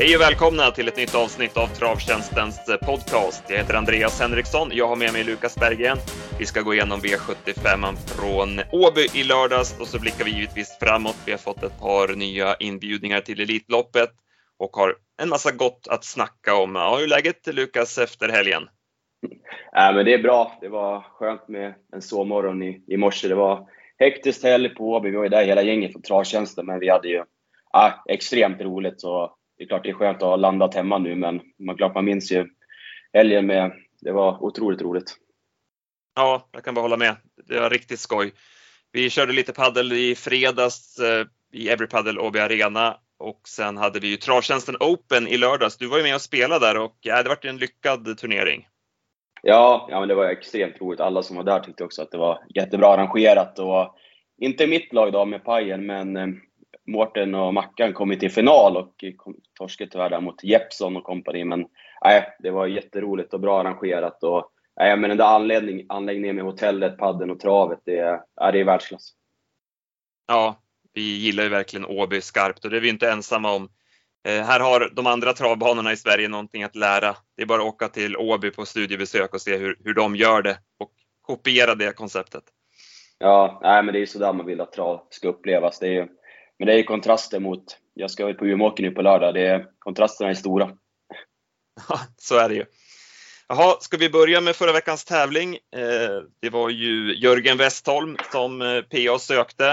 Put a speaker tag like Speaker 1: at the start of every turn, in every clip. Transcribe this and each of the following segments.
Speaker 1: Hej och välkomna till ett nytt avsnitt av Travtjänstens eh, podcast. Jag heter Andreas Henriksson. Jag har med mig Lukas Berggren. Vi ska gå igenom V75 från Åby i lördags och så blickar vi givetvis framåt. Vi har fått ett par nya inbjudningar till Elitloppet och har en massa gott att snacka om. Ja, hur är läget Lukas efter helgen?
Speaker 2: Äh, men det är bra. Det var skönt med en sovmorgon i, i morse. Det var hektiskt helg på Åby. Vi var ju där hela gänget från Travtjänsten, men vi hade ju äh, extremt roligt. Så det är klart det är skönt att ha landat hemma nu, men man, klart man minns ju helgen med. Det var otroligt roligt.
Speaker 1: Ja, jag kan bara hålla med. Det var riktigt skoj. Vi körde lite paddel i fredags eh, i Everypaddle Åby Arena och sen hade vi ju Travtjänsten Open i lördags. Du var ju med och spelade där och ja, det var en lyckad turnering.
Speaker 2: Ja, ja men det var extremt roligt. Alla som var där tyckte också att det var jättebra arrangerat. Och inte mitt lag då med Pajen, men eh, Mårten och Mackan kom till final och torskade tyvärr där mot Jeppson och kompani. Men nej, det var jätteroligt och bra arrangerat. Och, nej, men den där anläggning, anläggningen med hotellet, padden och travet, det, är, det är världsklass.
Speaker 1: Ja, vi gillar ju verkligen Åby skarpt och det är vi inte ensamma om. Eh, här har de andra travbanorna i Sverige någonting att lära. Det är bara att åka till Åby på studiebesök och se hur, hur de gör det och kopiera det konceptet.
Speaker 2: Ja, nej, men det är sådär man vill att trav ska upplevas. Det är ju, men det är kontraster mot, jag ska på Umeåker nu på lördag, det är, kontrasterna är stora.
Speaker 1: Ja, så är det ju. Jaha, ska vi börja med förra veckans tävling? Eh, det var ju Jörgen Westholm som eh, PA sökte.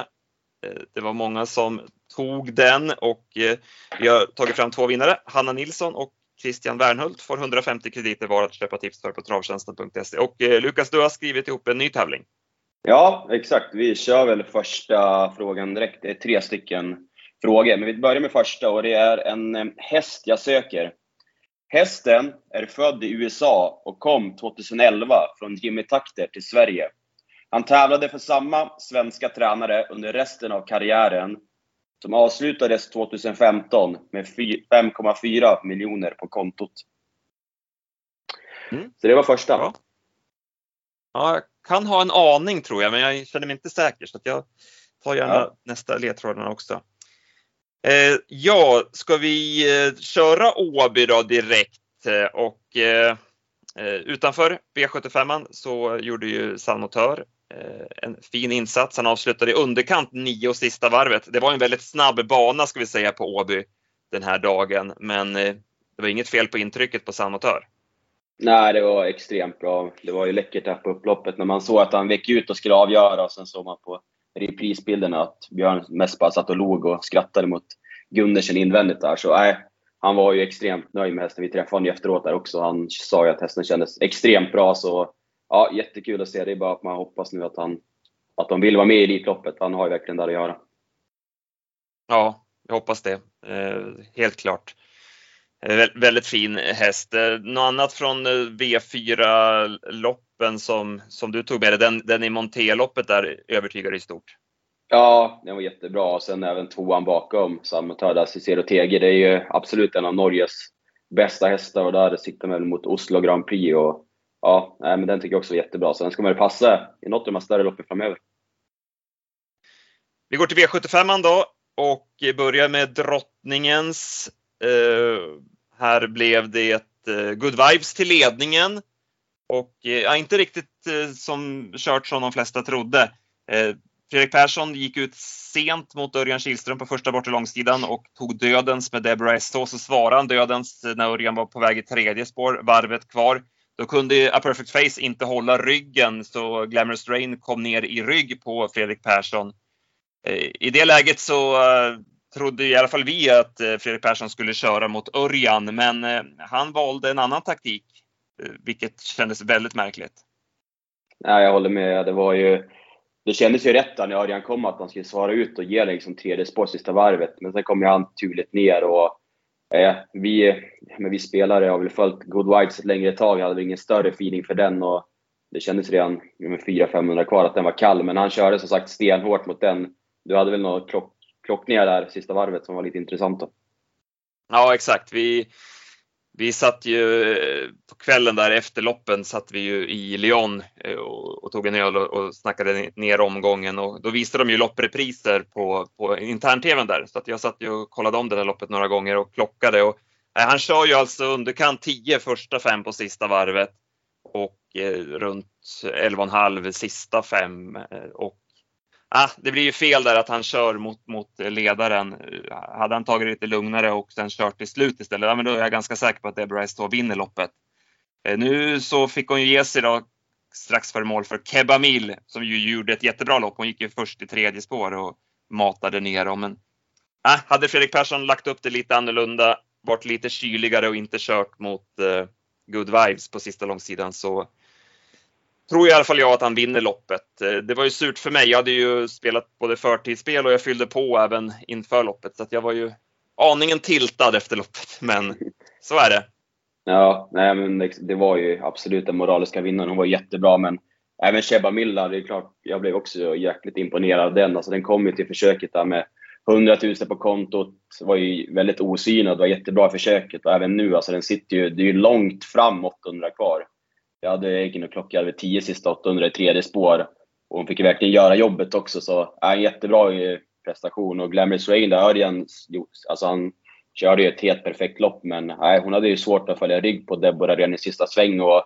Speaker 1: Eh, det var många som tog den och vi har tagit fram två vinnare. Hanna Nilsson och Christian Wernhult får 150 krediter var att köpa tips för på travtjänsten.se. Och Lukas, du har skrivit ihop en ny tävling.
Speaker 2: Ja, exakt. Vi kör väl första frågan direkt. Det är tre stycken frågor, men vi börjar med första och det är en häst jag söker. Hästen är född i USA och kom 2011 från Jimmy Takter till Sverige. Han tävlade för samma svenska tränare under resten av karriären som avslutades 2015 med 5,4 miljoner på kontot. Mm. Så det var första. Ja.
Speaker 1: ja. Kan ha en aning tror jag, men jag känner mig inte säker så jag tar gärna ja. nästa ledtrådarna också. Eh, ja, ska vi eh, köra Åby då direkt eh, och eh, eh, utanför V75 så gjorde ju Salmotör Eh, en fin insats. Han avslutade i underkant nio och sista varvet. Det var en väldigt snabb bana ska vi säga på Åby den här dagen, men det var inget fel på intrycket på Samotör.
Speaker 2: Nej, det var extremt bra. Det var ju läckert här på upploppet när man såg att han vek ut och skulle avgöra och sen såg man på reprisbilderna att Björn mest bara satt och log och skrattade mot Gundersen invändigt där. Så nej, han var ju extremt nöjd med hästen. Vi träffade honom efteråt där också. Han sa ju att hästen kändes extremt bra så ja, jättekul att se. Det är bara att man hoppas nu att han att de vill vara med i Elitloppet. Han har ju verkligen där att göra.
Speaker 1: Ja, jag hoppas det. Eh, helt klart. Eh, väldigt fin häst. Eh, något annat från V4-loppen som, som du tog med dig? Den, den i Monté-loppet där övertygar i stort?
Speaker 2: Ja, den var jättebra. Och sen även tvåan bakom, Samotörda Cicero Tege. Det är ju absolut en av Norges bästa hästar och där siktar man mot Oslo Grand Prix. Och ja, men den tycker jag också är jättebra. Så den ska man passa i något av de här större loppen framöver.
Speaker 1: Vi går till V75 då och börjar med drottningens. Eh, här blev det eh, good vibes till ledningen och uh, inte riktigt som kört som de flesta trodde. Fredrik Persson gick ut sent mot Örjan Kihlström på första bortre långsidan och tog dödens med Deborah Estos och svarade han dödens när Örjan var på väg i tredje spår, varvet kvar. Då kunde A Perfect Face inte hålla ryggen så Glamorous Rain kom ner i rygg på Fredrik Persson. I det läget så trodde i alla fall vi att eh, Fredrik Persson skulle köra mot Örjan, men eh, han valde en annan taktik, eh, vilket kändes väldigt märkligt.
Speaker 2: Ja, jag håller med. Det var ju det kändes ju rätt när Örjan kom att han skulle svara ut och ge liksom tredje spår sista varvet. Men sen kom ju han turligt ner och Eh, vi, men vi spelare har väl följt Good Whites ett längre tag, hade ingen större feeling för den och det kändes redan med 400-500 kvar att den var kall, men han körde som sagt stenhårt mot den. Du hade väl något klock, klockningar där sista varvet som var lite intressant då?
Speaker 1: Ja, exakt. Vi, vi satt ju eh, på kvällen där efter loppen satt vi ju i Lyon eh, och, och tog en öl och, och snackade ner omgången och då visade de ju lopprepriser på, på intern-tvn där så att jag satt ju och kollade om det där loppet några gånger och klockade och eh, han kör ju alltså underkant 10 första fem på sista varvet och eh, runt 11,5 sista fem. Och ah, det blir ju fel där att han kör mot, mot ledaren. Hade han tagit det lite lugnare och sen kört till slut istället, ja, men då är jag ganska säker på att Deborah Stå vinner loppet. Eh, nu så fick hon ju ge sig då strax före mål för Kebamil som ju gjorde ett jättebra lopp. Hon gick ju först i tredje spår och matade ner dem. Men äh, hade Fredrik Persson lagt upp det lite annorlunda, varit lite kyligare och inte kört mot eh, good vibes på sista långsidan så tror i alla fall jag att han vinner loppet. Eh, det var ju surt för mig. Jag hade ju spelat både förtidsspel och jag fyllde på även inför loppet så att jag var ju aningen tiltad efter loppet. Men så är det.
Speaker 2: Ja, nej, men det, det var ju absolut den moraliska vinnaren. Hon var jättebra, men även Sheba Millar, det är klart, jag blev också jäkligt imponerad av den. Alltså, den kom ju till försöket där med 100 000 på kontot, var ju väldigt osynad, var jättebra i försöket och även nu, alltså den sitter ju, det är ju långt fram 800 kvar. Jag hade egen klocka över 10 sista 800 i tredje spår och hon fick ju verkligen göra jobbet också, så ja, en jättebra eh, prestation. Och Glamorous Rain, där Örjan, alltså han körde ju ett helt perfekt lopp, men nej, hon hade ju svårt att följa rygg på Deborah redan i sista sväng och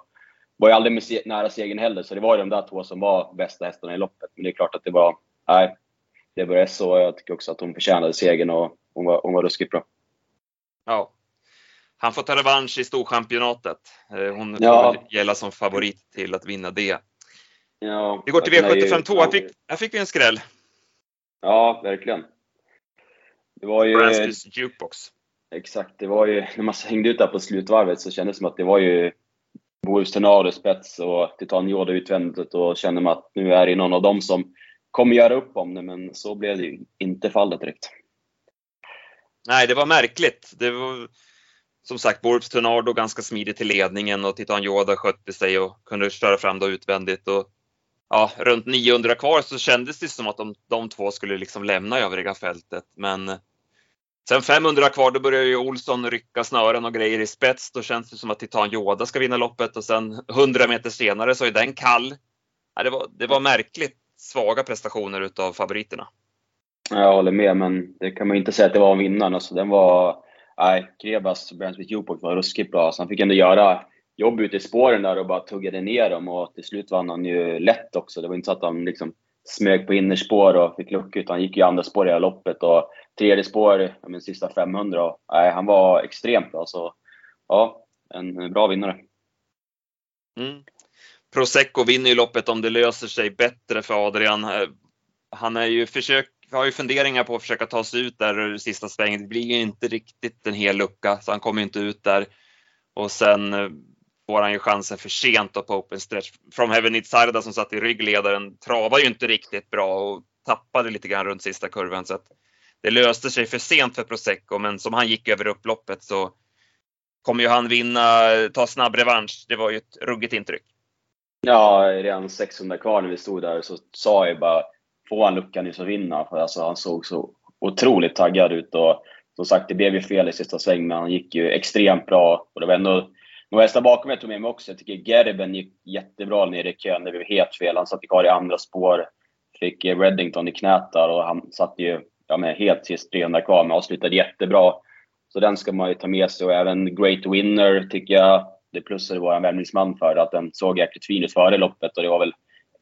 Speaker 2: var ju aldrig med nära segern heller, så det var ju de där två som var bästa hästarna i loppet. Men det är klart att det var, nej, Deborah S och jag tycker också att hon förtjänade segern och hon var, hon var ruskigt bra.
Speaker 1: Ja. Han får ta revansch i Storchampionatet. Eh, hon ja. gälla som favorit till att vinna det. Ja, vi går till V75 2. Här fick, här fick vi en skräll.
Speaker 2: Ja, verkligen.
Speaker 1: Det var ju... Branscus Jukebox.
Speaker 2: Exakt, det var ju, när man hängde ut där på slutvarvet så kändes det som att det var ju Bohus Tenaro spets och Titan Yoda utvändigt och kände man att nu är det någon av dem som kommer göra upp om det, men så blev det ju inte fallet direkt.
Speaker 1: Nej, det var märkligt. Det var som sagt Borups Tornado ganska smidigt till ledningen och Titan Yoda skötte sig och kunde köra fram då utvändigt. Och, ja, runt 900 kvar så kändes det som att de, de två skulle liksom lämna övriga fältet. Men eh, Sen 500 kvar, då börjar ju Olsson rycka snören och grejer i spets. Då känns det som att Titan Yoda ska vinna loppet och sen 100 meter senare så är den kall. Ja, det, var, det var märkligt svaga prestationer utav favoriterna.
Speaker 2: Jag håller med, men det kan man inte säga att det var en. Alltså, den var... Nej, Krebas Brunswick Jupok var ruskigt bra. Så han fick ändå göra jobb ute i spåren där och bara tuggade ner dem. Och till slut vann han ju lätt också. Det var inte så att han liksom smög på innerspår och fick lucka, utan han gick ju andra spår i hela loppet. Och tredje spår, men sista 500. Och, nej, han var extremt bra. Så ja, en bra vinnare.
Speaker 1: Mm. Prosecco vinner ju loppet om det löser sig bättre för Adrian. Eh, han är ju försökt vi har ju funderingar på att försöka ta sig ut där ur sista svängen. Det blir ju inte riktigt en hel lucka, så han kommer inte ut där. Och sen eh, får han ju chansen för sent på open stretch. From Heaven Itzarda som satt i ryggledaren travar ju inte riktigt bra och tappade lite grann runt sista kurvan. Så att det löste sig för sent för Prosecco, men som han gick över upploppet så kommer ju han vinna, ta snabb revansch. Det var ju ett ruggigt intryck.
Speaker 2: Ja, redan 600 kvar när vi stod där så sa jag bara, får han luckan nu så vinner För alltså, han såg så otroligt taggad ut och som sagt, det blev ju fel i sista sväng, men han gick ju extremt bra. Och det var ändå några hästar bakom jag tog med mig också. Jag tycker Gerben gick jättebra nere i kön. Det blev helt fel. Han satt kvar i andra spår. Fick eh, Reddington i knät där och han satt ju ja, med helt sist 300 kvar, men avslutade jättebra. Så den ska man ju ta med sig och även Great Winner tycker jag det plussade vår värmningsman för. Att den såg jäkligt fin ut före loppet och det var väl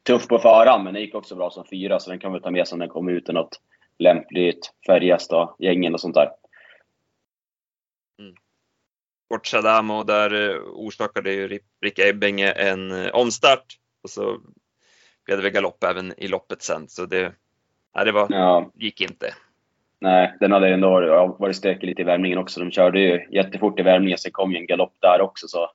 Speaker 2: tufft på förhand, men den gick också bra som fyra, så den kan vi ta med sig när den kommer ut i något lämpligt färggäst gängen och sånt där.
Speaker 1: Mm. Kort Shadamo, där eh, orsakade ju Rick Ebbinge en eh, omstart och så blev det väl galopp även i loppet sen, så det, ja, det var, ja. gick inte.
Speaker 2: Nej, den hade ändå varit stökig lite i värmningen också. De körde ju jättefort i värmningen, sen kom ju en galopp där också. Så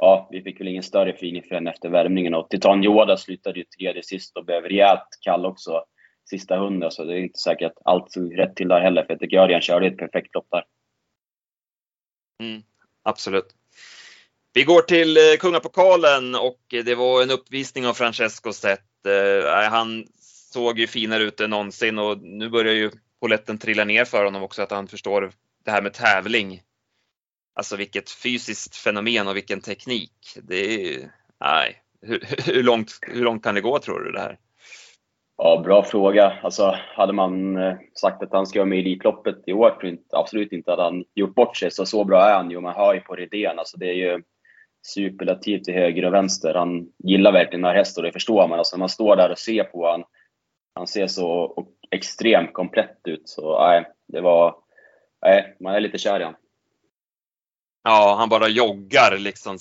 Speaker 2: ja, vi fick väl ingen större feeling förrän efter värmningen. Och Titan Yoda slutade ju tredje sist och blev rejält kall också sista hundra. Så det är inte säkert att allt såg rätt till där heller. För jag tycker Örjan körde ett perfekt lopp där.
Speaker 1: Mm, absolut. Vi går till eh, Kungapokalen och det var en uppvisning av Francesco Zet. Eh, han såg ju finare ut än någonsin och nu börjar ju poletten trilla ner för honom också, att han förstår det här med tävling. Alltså vilket fysiskt fenomen och vilken teknik. Det är, nej, hur, hur, långt, hur långt kan det gå tror du det här?
Speaker 2: Ja, bra fråga. Alltså, hade man eh, sagt att han ska vara med i Elitloppet i år, tror jag absolut inte att han gjort bort sig. Så, så bra är han ju. Man hör ju på Redén. Alltså, det är ju superlativ till höger och vänster. Han gillar verkligen den här hästen och det förstår man. Alltså, när man står där och ser på honom. Han ser så extremt komplett ut. Så nej, det var... Nej, man är lite kär i honom.
Speaker 1: Ja, han bara joggar liksom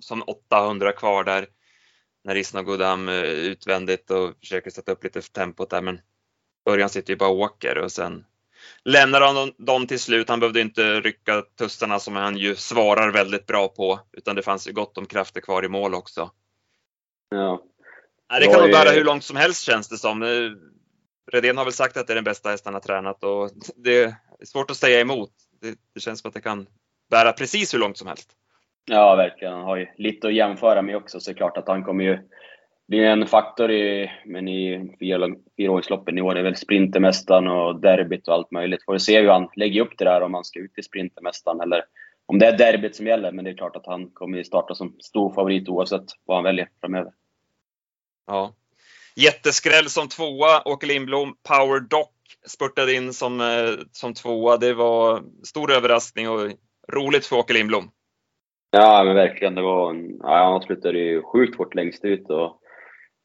Speaker 1: som 800 kvar där när Isna Godam eh, utvändigt och försöker sätta upp lite tempot där men Örjan sitter ju bara och åker och sen lämnar han dem till slut. Han behövde inte rycka tussarna som han ju svarar väldigt bra på utan det fanns ju gott om krafter kvar i mål också.
Speaker 2: Ja.
Speaker 1: Nej, det kan nog bära hur långt som helst känns det som. Eh, Redén har väl sagt att det är den bästa hästen han har tränat och det är svårt att säga emot. Det, det känns som att det kan bära precis hur långt som helst.
Speaker 2: Ja, verkligen. Han har ju lite att jämföra med också, så det är klart att han kommer ju bli en faktor i, men i fyraårsloppen i år. Det är väl Sprintermästaren och derbyt och allt möjligt. Får se hur han lägger upp det där, om han ska ut i Sprintermästaren eller om det är derbyt som gäller. Men det är klart att han kommer starta som stor favorit oavsett vad han väljer framöver.
Speaker 1: Ja. Jätteskräll som tvåa, Åke Lindblom. Power Doc spurtade in som, eh, som tvåa. Det var stor överraskning och roligt för Åke Lindblom.
Speaker 2: Ja, men verkligen. Det var en, ja, han slutade ju sjukt fort längst ut och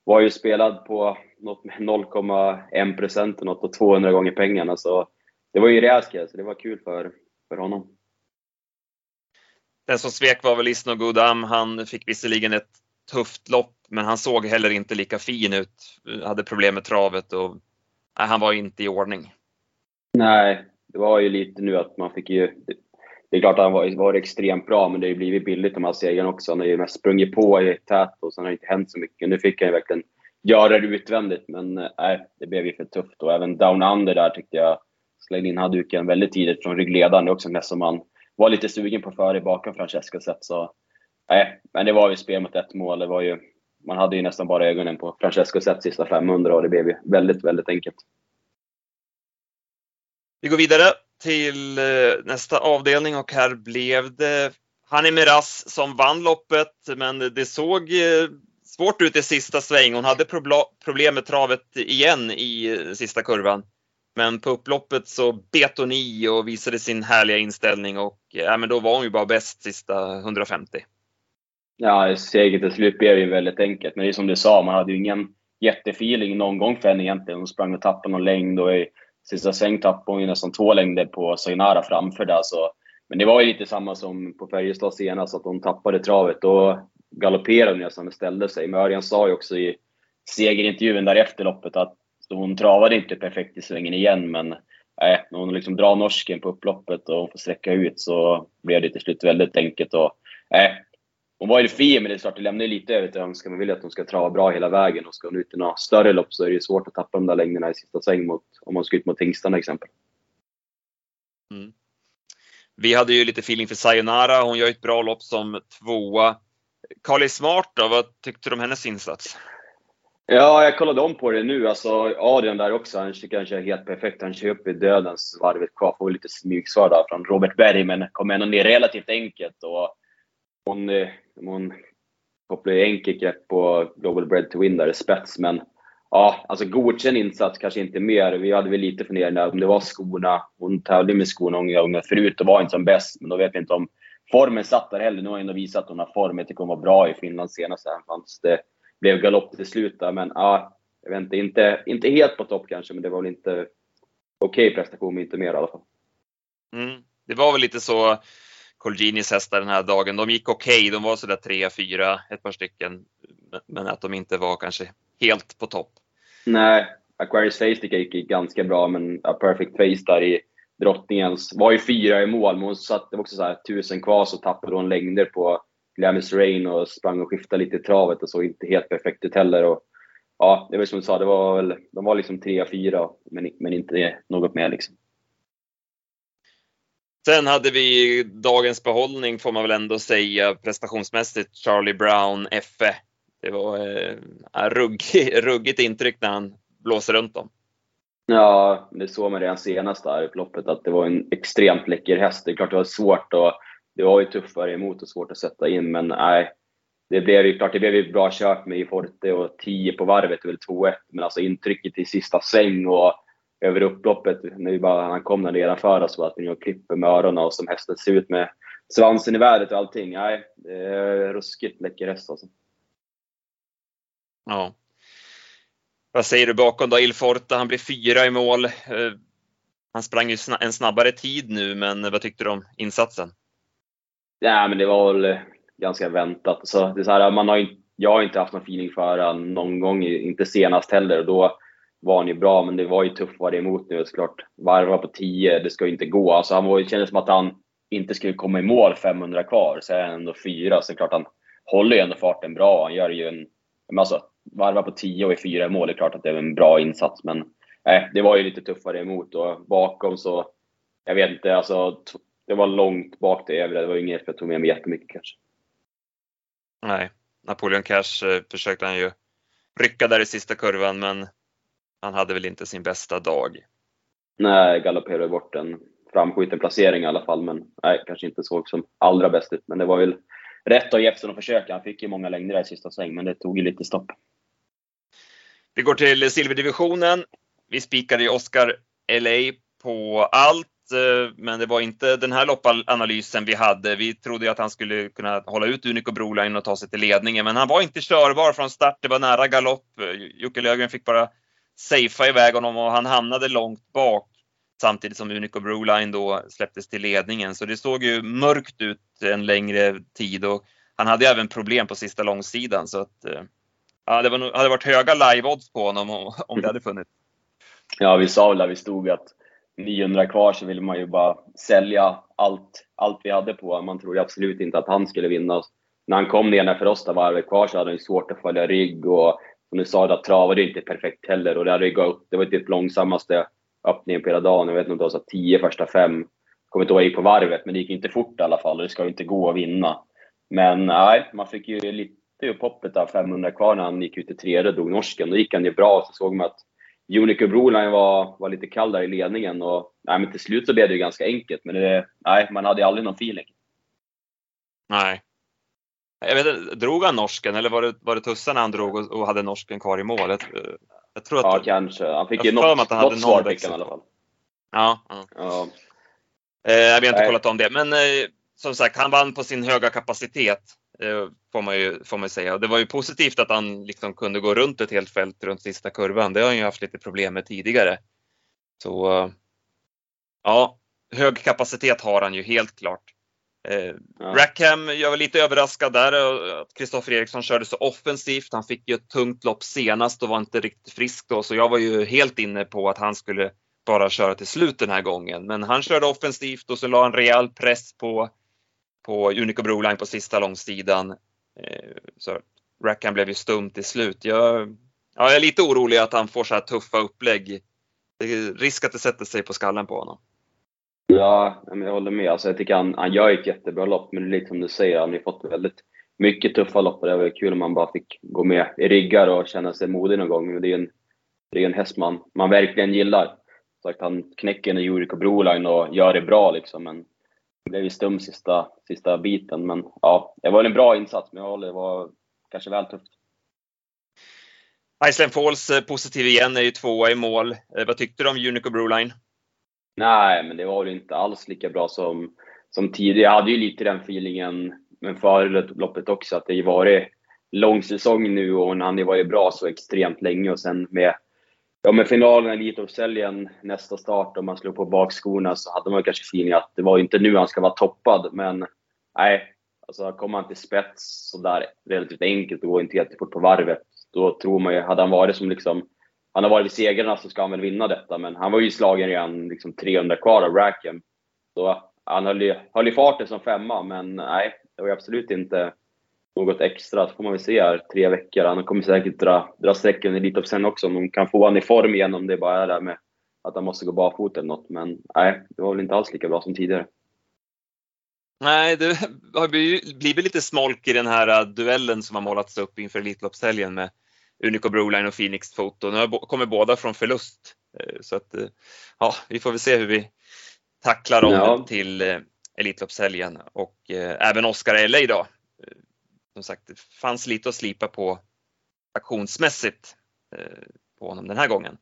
Speaker 2: var ju spelad på något med 0,1 procent något och 200 gånger pengarna. Så det var ju rejält så det var kul för, för honom.
Speaker 1: Den som svek var väl Isno Godam. Han fick visserligen ett tufft lopp, men han såg heller inte lika fin ut. Hade problem med travet och nej, han var inte i ordning.
Speaker 2: Nej, det var ju lite nu att man fick ju det är klart att han var, var extremt bra, men det har ju blivit billigt de här segrarna också. Han har ju mest sprungit på i tät och sen har det inte hänt så mycket. Nu fick han ju verkligen göra det utvändigt, men nej, det blev ju för tufft. Och även Down Under där tyckte jag slängde in handduken väldigt tidigt från ryggledaren. Det är också nästan som man var lite sugen på före bakom Francesco sett. Så nej, men det var ju spel mot ett mål. Det var ju, man hade ju nästan bara ögonen på Francesco sett sista 500 och det blev ju väldigt, väldigt enkelt.
Speaker 1: Vi går vidare till eh, nästa avdelning och här blev det Hanni Miraz som vann loppet, men det såg eh, svårt ut i sista sväng. Hon hade problem med travet igen i eh, sista kurvan. Men på upploppet så bet hon i och visade sin härliga inställning och ja, men då var hon ju bara bäst sista 150.
Speaker 2: Ja, segern till slut blev ju väldigt enkelt. Men det är som du sa, man hade ju ingen jättefeeling någon gång för henne egentligen. Hon sprang och tappade någon längd och sista sväng tappade hon ju nästan två längder på Sainara framför där. Så. Men det var ju lite samma som på Färjestad senast, att hon tappade travet. Då galopperade hon nästan och ställde sig. Men Örjan sa ju också i segerintervjun där efter loppet att hon travade inte perfekt i svängen igen, men nej, när hon liksom drar norsken på upploppet och hon får sträcka ut så blev det till slut väldigt enkelt. Och, nej, hon var ju fin, men det är klart, det lämnar lite övrigt att önska. Man vill ju att hon ska trava bra hela vägen och ska hon ut i några större lopp så är det ju svårt att tappa de där längderna i sista sväng mot, om man ska ut mot Tingstan exempel.
Speaker 1: Mm. Vi hade ju lite feeling för Sayonara. Hon gör ett bra lopp som tvåa. Carly Smart då, vad tyckte du om hennes insats?
Speaker 2: Ja, jag kollade om på det nu. Alltså, Adrian där också, han kanske är helt perfekt. Han kör upp i dödens varvet kvar. Får lite smygsvar där från Robert Berg, men kommer ändå ner relativt enkelt. Och hon, hon kopplar ju enkelt grepp på Global Bread to Win där, i spets. Men ja, alltså godkänd insats, kanske inte mer. Vi hade väl lite funderingar om det var skorna. Hon tävlade med skorna många gånger förut och var inte som bäst. Men då vet vi inte om formen satt där heller. Nu har hon ändå visat att hon har form. Jag tycker hon var bra i Finland senast, fast det blev galopp till slut där. Men ja, jag vet inte, inte, inte helt på topp kanske, men det var väl inte okej okay prestation, men inte mer i alla fall.
Speaker 1: Mm. Det var väl lite så Colginis hästar den här dagen. De gick okej, okay. de var sådär tre, fyra, ett par stycken. Men att de inte var kanske helt på topp.
Speaker 2: Nej, Aquarius Face tycker jag gick ganska bra, men A Perfect Face där i drottningens var ju fyra i mål, men hon satt, det var också så här, tusen kvar så tappade hon längder på Glamis Rain och sprang och skiftade lite i travet och såg inte helt perfekt ut heller. Och, ja, det var som du sa, det var väl, de var liksom tre, fyra, men, men inte något mer liksom.
Speaker 1: Sen hade vi dagens behållning får man väl ändå säga prestationsmässigt Charlie Brown, Effe. Det var eh, ruggig, ruggigt intryck när han blåser runt dem.
Speaker 2: Ja, det såg man redan senast där i loppet att det var en extremt läcker häst. Det är klart det var svårt och det var ju tuffare emot och svårt att sätta in, men nej. det blev ju klart, det blev ju bra kört med i Forte och 10 på varvet, väl 2-1. Men alltså intrycket i sista sväng och över upploppet, när vi bara, han kom där nedanför oss och att vi klipper med öronen och som hästen ser ut med svansen i vädret och allting. Nej, är ruskigt läcker häst alltså.
Speaker 1: Ja. Vad säger du bakom då? Il Forte, han blir fyra i mål. Eh, han sprang ju en snabbare tid nu, men vad tyckte du om insatsen?
Speaker 2: Ja, men det var väl ganska väntat. Så det är så här, man har jag har inte haft någon feeling för honom någon gång, inte senast heller. Då var han ju bra, men det var ju tufft vad det emot nu såklart. Varva på 10, det ska ju inte gå. Alltså han var, det kändes som att han inte skulle komma i mål 500 kvar, så är han ändå fyra. Så det är klart han håller ju ändå farten bra. Han gör ju en... Men alltså, varva på 10 och i fyra i mål, det är klart att det är en bra insats. Men nej, det var ju lite tuffare emot och bakom så, jag vet inte, alltså det var långt bak till övriga. Det var inget jag tog med mig jättemycket kanske.
Speaker 1: Nej, Napoleon Cash eh, försökte han ju rycka där i sista kurvan, men han hade väl inte sin bästa dag.
Speaker 2: Nej, galopperade bort en framskjuten placering i alla fall, men nej, kanske inte såg som allra bäst ut. Men det var väl rätt av Jeppsson att försöka. Han fick ju många längder där i sista sväng, men det tog ju lite stopp.
Speaker 1: Vi går till silverdivisionen. Vi spikade ju Oscar LA på allt. Eh, men det var inte den här loppanalysen vi hade. Vi trodde att han skulle kunna hålla ut Unico Broline och ta sig till ledningen, men han var inte körbar från start. Det var nära galopp. Jocke Löfgren fick bara safea iväg honom och han hamnade långt bak samtidigt som Unico Broline då släpptes till ledningen. Så det såg ju mörkt ut en längre tid och han hade även problem på sista långsidan så att eh, ja, det var, hade varit höga live-odds på honom om, om det hade funnits.
Speaker 2: Ja, vi sa väl där vi stod att 900 kvar så ville man ju bara sälja allt, allt vi hade på Man trodde absolut inte att han skulle vinna. När han kom ner för oss, varvet kvar, så hade han svårt att följa rygg och som du sa, att travade inte perfekt heller och det hade gått, det var typ långsammaste öppningen på hela dagen. Jag vet inte om det var 10 första fem. Jag kommer inte ihåg, jag gick på varvet, men det gick inte fort i alla fall och det ska ju inte gå att vinna. Men nej, man fick ju lite upp hoppet av 500 kvar när han gick ut i tredje och drog norsken. Då gick han ju bra, så såg man att Unico Broline var, var lite kall där i ledningen och nej, men till slut så blev det ju ganska enkelt. Men det, nej, man hade ju aldrig någon feeling.
Speaker 1: Nej. Jag vet inte, drog han norsken eller var det, var det tussarna han drog och, och hade norsken kvar i mål? Jag,
Speaker 2: tror att ja, kanske. Han fick ju något, att han något svar fick han i alla fall.
Speaker 1: Ja. ja. ja. Eh, jag har inte kollat om det, men eh, som sagt, han vann på sin höga kapacitet. Eh, får man ju får man säga. Och det var ju positivt att han liksom kunde gå runt ett helt fält runt sista kurvan. Det har han ju haft lite problem med tidigare. Så ja, hög kapacitet har han ju helt klart. Eh, ja. Rackham, jag var lite överraskad där att Kristoffer Eriksson körde så offensivt. Han fick ju ett tungt lopp senast och var inte riktigt frisk då, så jag var ju helt inne på att han skulle bara köra till slut den här gången. Men han körde offensivt och så la han rejäl press på på Unico Broline på sista långsidan. Eh, så Rackham blev ju stum till slut. Jag, ja, jag är lite orolig att han får så här tuffa upplägg. Det är risk att det sätter sig på skallen på honom.
Speaker 2: Ja, jag håller med. Alltså, jag tycker han, han gör ett jättebra lopp, men det lite som du säger, han har fått väldigt mycket tuffa lopp och det var kul om man bara fick gå med i ryggar och känna sig modig någon gång. Men det är en, det är en häst man, man verkligen gillar. Så att han knäcker en Juriko Broline och gör det bra liksom, men blev ju stum sista, sista biten. Men ja, det var en bra insats, men jag håller det var kanske väl tufft.
Speaker 1: Iceland Falls eh, positiv igen, är ju tvåa i mål. Eh, vad tyckte du om Unico Broline?
Speaker 2: Nej, men det var väl inte alls lika bra som, som tidigare. Jag hade ju lite den feelingen, men före loppet också, att det varit lång säsong nu och han ju varit bra så extremt länge och sen med Ja, med finalen i Elitloppshelgen, nästa start, om man slog på bakskorna så hade man kanske feeling att det var inte nu han ska vara toppad. Men nej, alltså kommer han till spets sådär relativt enkelt och går inte jättefort på varvet, då tror man ju, hade han varit som liksom, han har varit vid segrarna så ska han väl vinna detta. Men han var ju slagen redan liksom 300 kvar av Rackham. Så han höll ju, höll ju farten som femma, men nej, det var ju absolut inte något extra. Så får man väl se här tre veckor. Han kommer säkert dra, dra strecken i Elitlopp sen också. Om de kan få honom i form igen om det bara är det med att han måste gå barfota eller något. Men nej, det var väl inte alls lika bra som tidigare.
Speaker 1: Nej, det har blivit lite smolk i den här duellen som har målats upp inför Elitloppshelgen med Unico Broline och Phoenix Foto. Nu kommer båda från förlust. Eh, så att, eh, ja, vi får väl se hur vi tacklar dem ja. till eh, Elitloppshelgen och även Oscar LA idag som sagt, det fanns lite att slipa på aktionsmässigt på honom den här gången.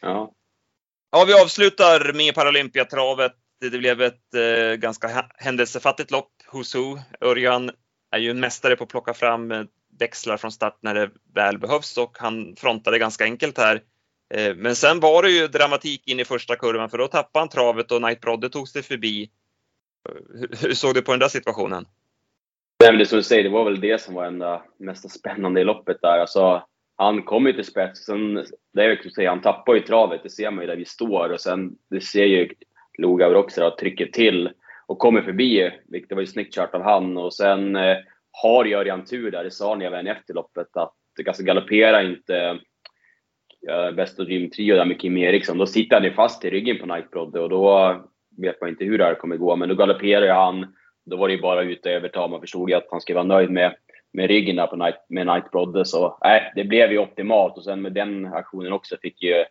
Speaker 2: Ja.
Speaker 1: Ja, vi avslutar med Paralympiatravet. Det blev ett eh, ganska händelsefattigt lopp. Who. Örjan är ju en mästare på att plocka fram växlar från start när det väl behövs och han frontade ganska enkelt här. Eh, men sen var det ju dramatik in i första kurvan för då tappade han travet och Knight Brodde tog sig förbi. Hur såg du på den där situationen?
Speaker 2: Nej, men det som du säger, det var väl det som var enda mest spännande i loppet där. Alltså, han kom ju till spets. Sen, det är ju säga, han tappar ju travet, det ser man ju där vi står. Och sen, det ser ju Lugauer också, trycker till och kommer förbi, vilket var ju snyggt kört av han. Och sen eh, har Örjan tur där, det sa han även efter loppet, att alltså, galoppera inte äh, bäst och Trio där med Kim Eriksson. Då sitter han ju fast i ryggen på Nightbrodde och då vet man inte hur det här kommer gå. Men då galopperar han. Då var det ju bara ut och överta. Man förstod ju att han skulle vara nöjd med med ryggen där på Night, med nightbrodde. Så nej, det blev ju optimalt. Och sen med den aktionen också fick ju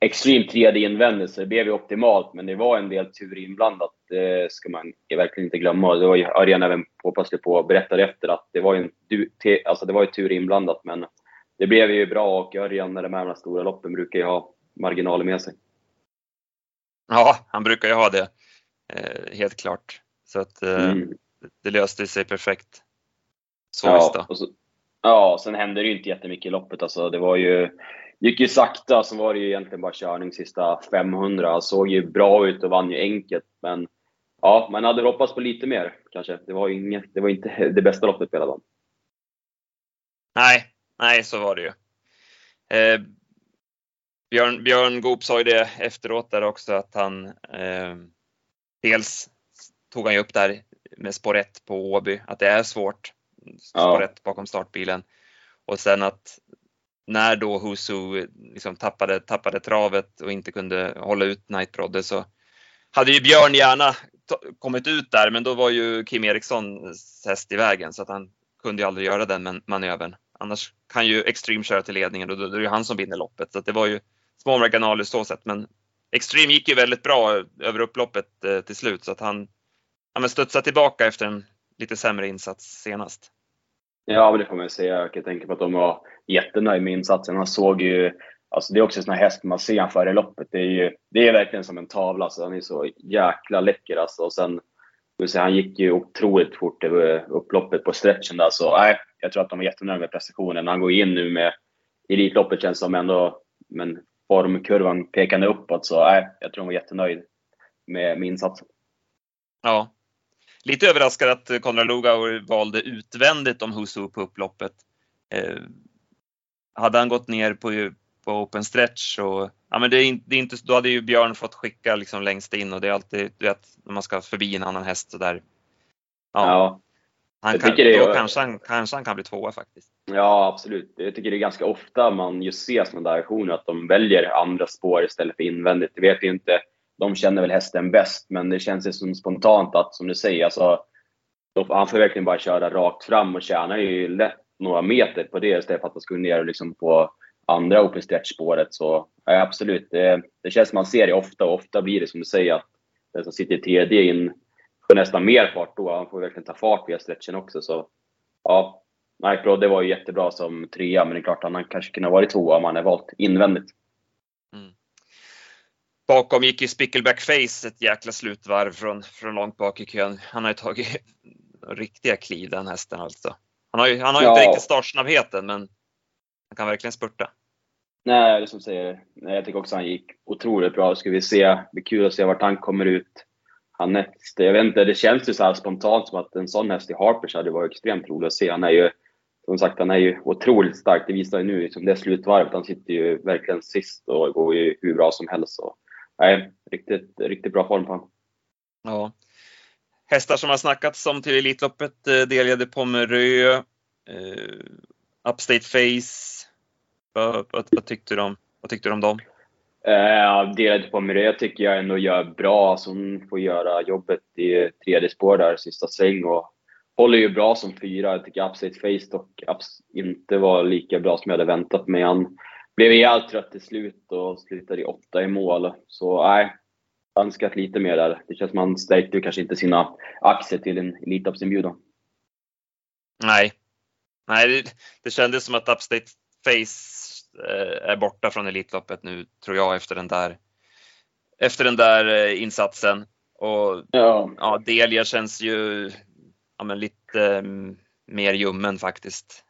Speaker 2: Extreme 3D-invändigt, så det blev ju optimalt. Men det var en del tur inblandat. Det ska man verkligen inte glömma. Det var ju Örjan även påpasslig på och berättade efter att det var ju, en, alltså det var ju tur inblandat. Men det blev ju bra och Örjan när de här stora loppen brukar ju ha marginaler med sig.
Speaker 1: Ja, han brukar ju ha det. Eh, helt klart. Så att eh, mm. det löste sig perfekt.
Speaker 2: Så ja, och så, ja, sen hände det ju inte jättemycket i loppet. Alltså, det var ju, gick ju sakta, så var det ju egentligen bara körning sista 500. Såg ju bra ut och vann ju enkelt, men ja, man hade hoppats på lite mer kanske. Det var, inget, det var inte det bästa loppet hela dagen.
Speaker 1: Nej, nej, så var det ju. Eh, Björn, Björn Goop sa ju det efteråt där också att han eh, dels tog han ju upp där med spår 1 på Åby, att det är svårt spåret ja. bakom startbilen. Och sen att när då Husu liksom tappade, tappade travet och inte kunde hålla ut Nightbrodde så hade ju Björn gärna kommit ut där, men då var ju Kim Erikssons häst i vägen så att han kunde ju aldrig göra den manövern. Annars kan ju Extreme köra till ledningen och då, då är det han som vinner loppet. Så det var ju små marginaler så sett, men Extreme gick ju väldigt bra över upploppet eh, till slut så att han, han studsade tillbaka efter en lite sämre insats senast.
Speaker 2: Ja, men det får man ju säga. Jag kan tänka på att de var jättenöjda med insatsen. Han såg ju, alltså det är också en sån här häst man ser före loppet. Det är ju, det är verkligen som en tavla. Alltså, han är så jäkla läcker alltså. Och sen, säga, han gick ju otroligt fort över upploppet på stretchen där. Så nej, jag tror att de var jättenöjda med prestationen. Han går in nu med Elitloppet känns som ändå, men formkurvan pekande uppåt. Så nej, jag tror de var jättenöjd med, med insatsen.
Speaker 1: Ja, lite överraskad att Konrad Lugauer valde utvändigt om Husu på upploppet. Eh, hade han gått ner på, på open stretch och ja, men det är, inte, det är inte, då hade ju Björn fått skicka liksom längst in och det är alltid, du vet, när man ska förbi en annan häst så där. Ja. ja. Han kan, då är, kanske, han, kanske han kan bli tvåa faktiskt.
Speaker 2: Ja, absolut. Jag tycker det är ganska ofta man just ser sådana där aktioner, att de väljer andra spår istället för invändigt. Det vet ju inte de känner väl hästen bäst, men det känns ju som spontant att, som du säger, alltså, han får verkligen bara köra rakt fram och tjänar ju lätt några meter på det istället för att han ska ner liksom på andra open stretch-spåret. Så ja, absolut, det, det känns som man ser det ofta och ofta blir det som du säger att den som sitter i tredje in får nästan mer fart då. Han får verkligen ta fart via stretchen också. Så ja, Mike Brodde var ju jättebra som trea, men det är klart att han kanske kunde ha varit tvåa om han hade valt invändigt. Mm.
Speaker 1: Bakom gick ju Spickleback Face ett jäkla slutvarv från, från långt bak i kön. Han har ju tagit riktiga kliv den hästen alltså. Han har ju, han har ja. inte riktigt startsnabbheten men han kan verkligen spurta.
Speaker 2: Nej, det som säger. Nej, jag tycker också han gick otroligt bra. Ska vi se. Det blir kul att se vart han kommer ut. Han näst, jag vet inte, det känns ju så här spontant som att en sån häst i Harpers hade varit extremt rolig att se. Han är ju, som sagt, han är ju otroligt stark. Det visar ju nu liksom det slutvarvet. Han sitter ju verkligen sist och går ju hur bra som helst. Så nej, riktigt, riktigt bra form på honom.
Speaker 1: Ja. Hästar som har snackats om till Elitloppet eh, delade Pomerö, eh, Upstate Face. Vad, vad, vad, tyckte du om, vad tyckte du om dem?
Speaker 2: Eh, delade Pomerö tycker jag ändå gör bra. Så hon får göra jobbet i tredje spår där sista sväng och håller ju bra som fyra. Jag tycker Upstate Face dock inte var lika bra som jag hade väntat mig. Han blev helt trött till slut och slutade i åtta i mål. Så nej, önskat lite mer där. Det känns som han stärkte kanske inte sina aktier till en Elitloppsinbjudan.
Speaker 1: Nej, Nej, det, det kändes som att Upstate Face eh, är borta från Elitloppet nu, tror jag, efter den där, efter den där eh, insatsen. Och ja, ja Delia känns ju ja, lite um, mer ljummen faktiskt.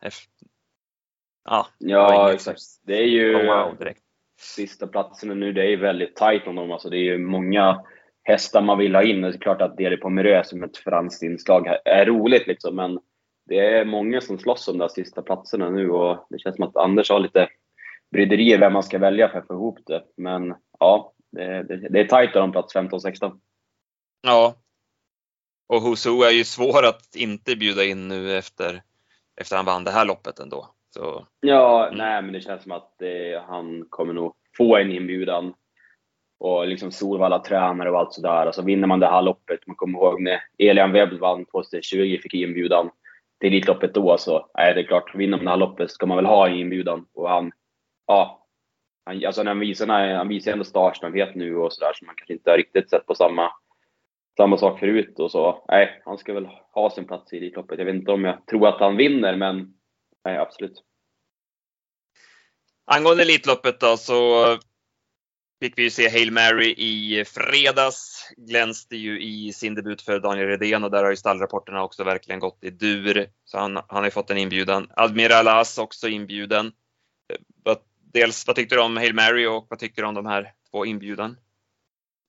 Speaker 1: Efter,
Speaker 2: ja, ja exakt. Det är ju oh, wow, direkt. sista platserna nu, det är väldigt tajt om dem. Alltså, det är ju många hästar man vill ha in. Det är klart att Deli Pomerö som ett franskt inslag är roligt liksom, men det är många som slåss om de sista platserna nu och det känns som att Anders har lite bryderier vem man ska välja för att få ihop det. Men ja, det, det, det är tajt om plats 15-16.
Speaker 1: Ja. Och Husu är ju svår att inte bjuda in nu efter, efter han vann det här loppet ändå. Så.
Speaker 2: Ja, mm. nej men det känns som att det, han kommer nog få en inbjudan. Och liksom Solvalla tränare och allt sådär. Alltså vinner man det här loppet, man kommer ihåg när Elian Webb vann 2020, fick inbjudan till Elitloppet då så, nej det är klart, vinner man det här loppet ska man väl ha en inbjudan. Och han, ja, han, alltså han visar, han visar ändå startsnabbhet nu och sådär som man kanske inte har riktigt sett på samma, samma sak förut och så. Nej, han ska väl ha sin plats i Elitloppet. Jag vet inte om jag tror att han vinner, men nej, absolut.
Speaker 1: Angående Elitloppet då så fick vi ju se Hail Mary i fredags. Glänste ju i sin debut för Daniel Redén och där har ju stallrapporterna också verkligen gått i dur. Så han, han har ju fått en inbjudan. Admiral As också inbjuden. Dels, vad tyckte du om Hail Mary och vad tyckte du om de här två inbjudan?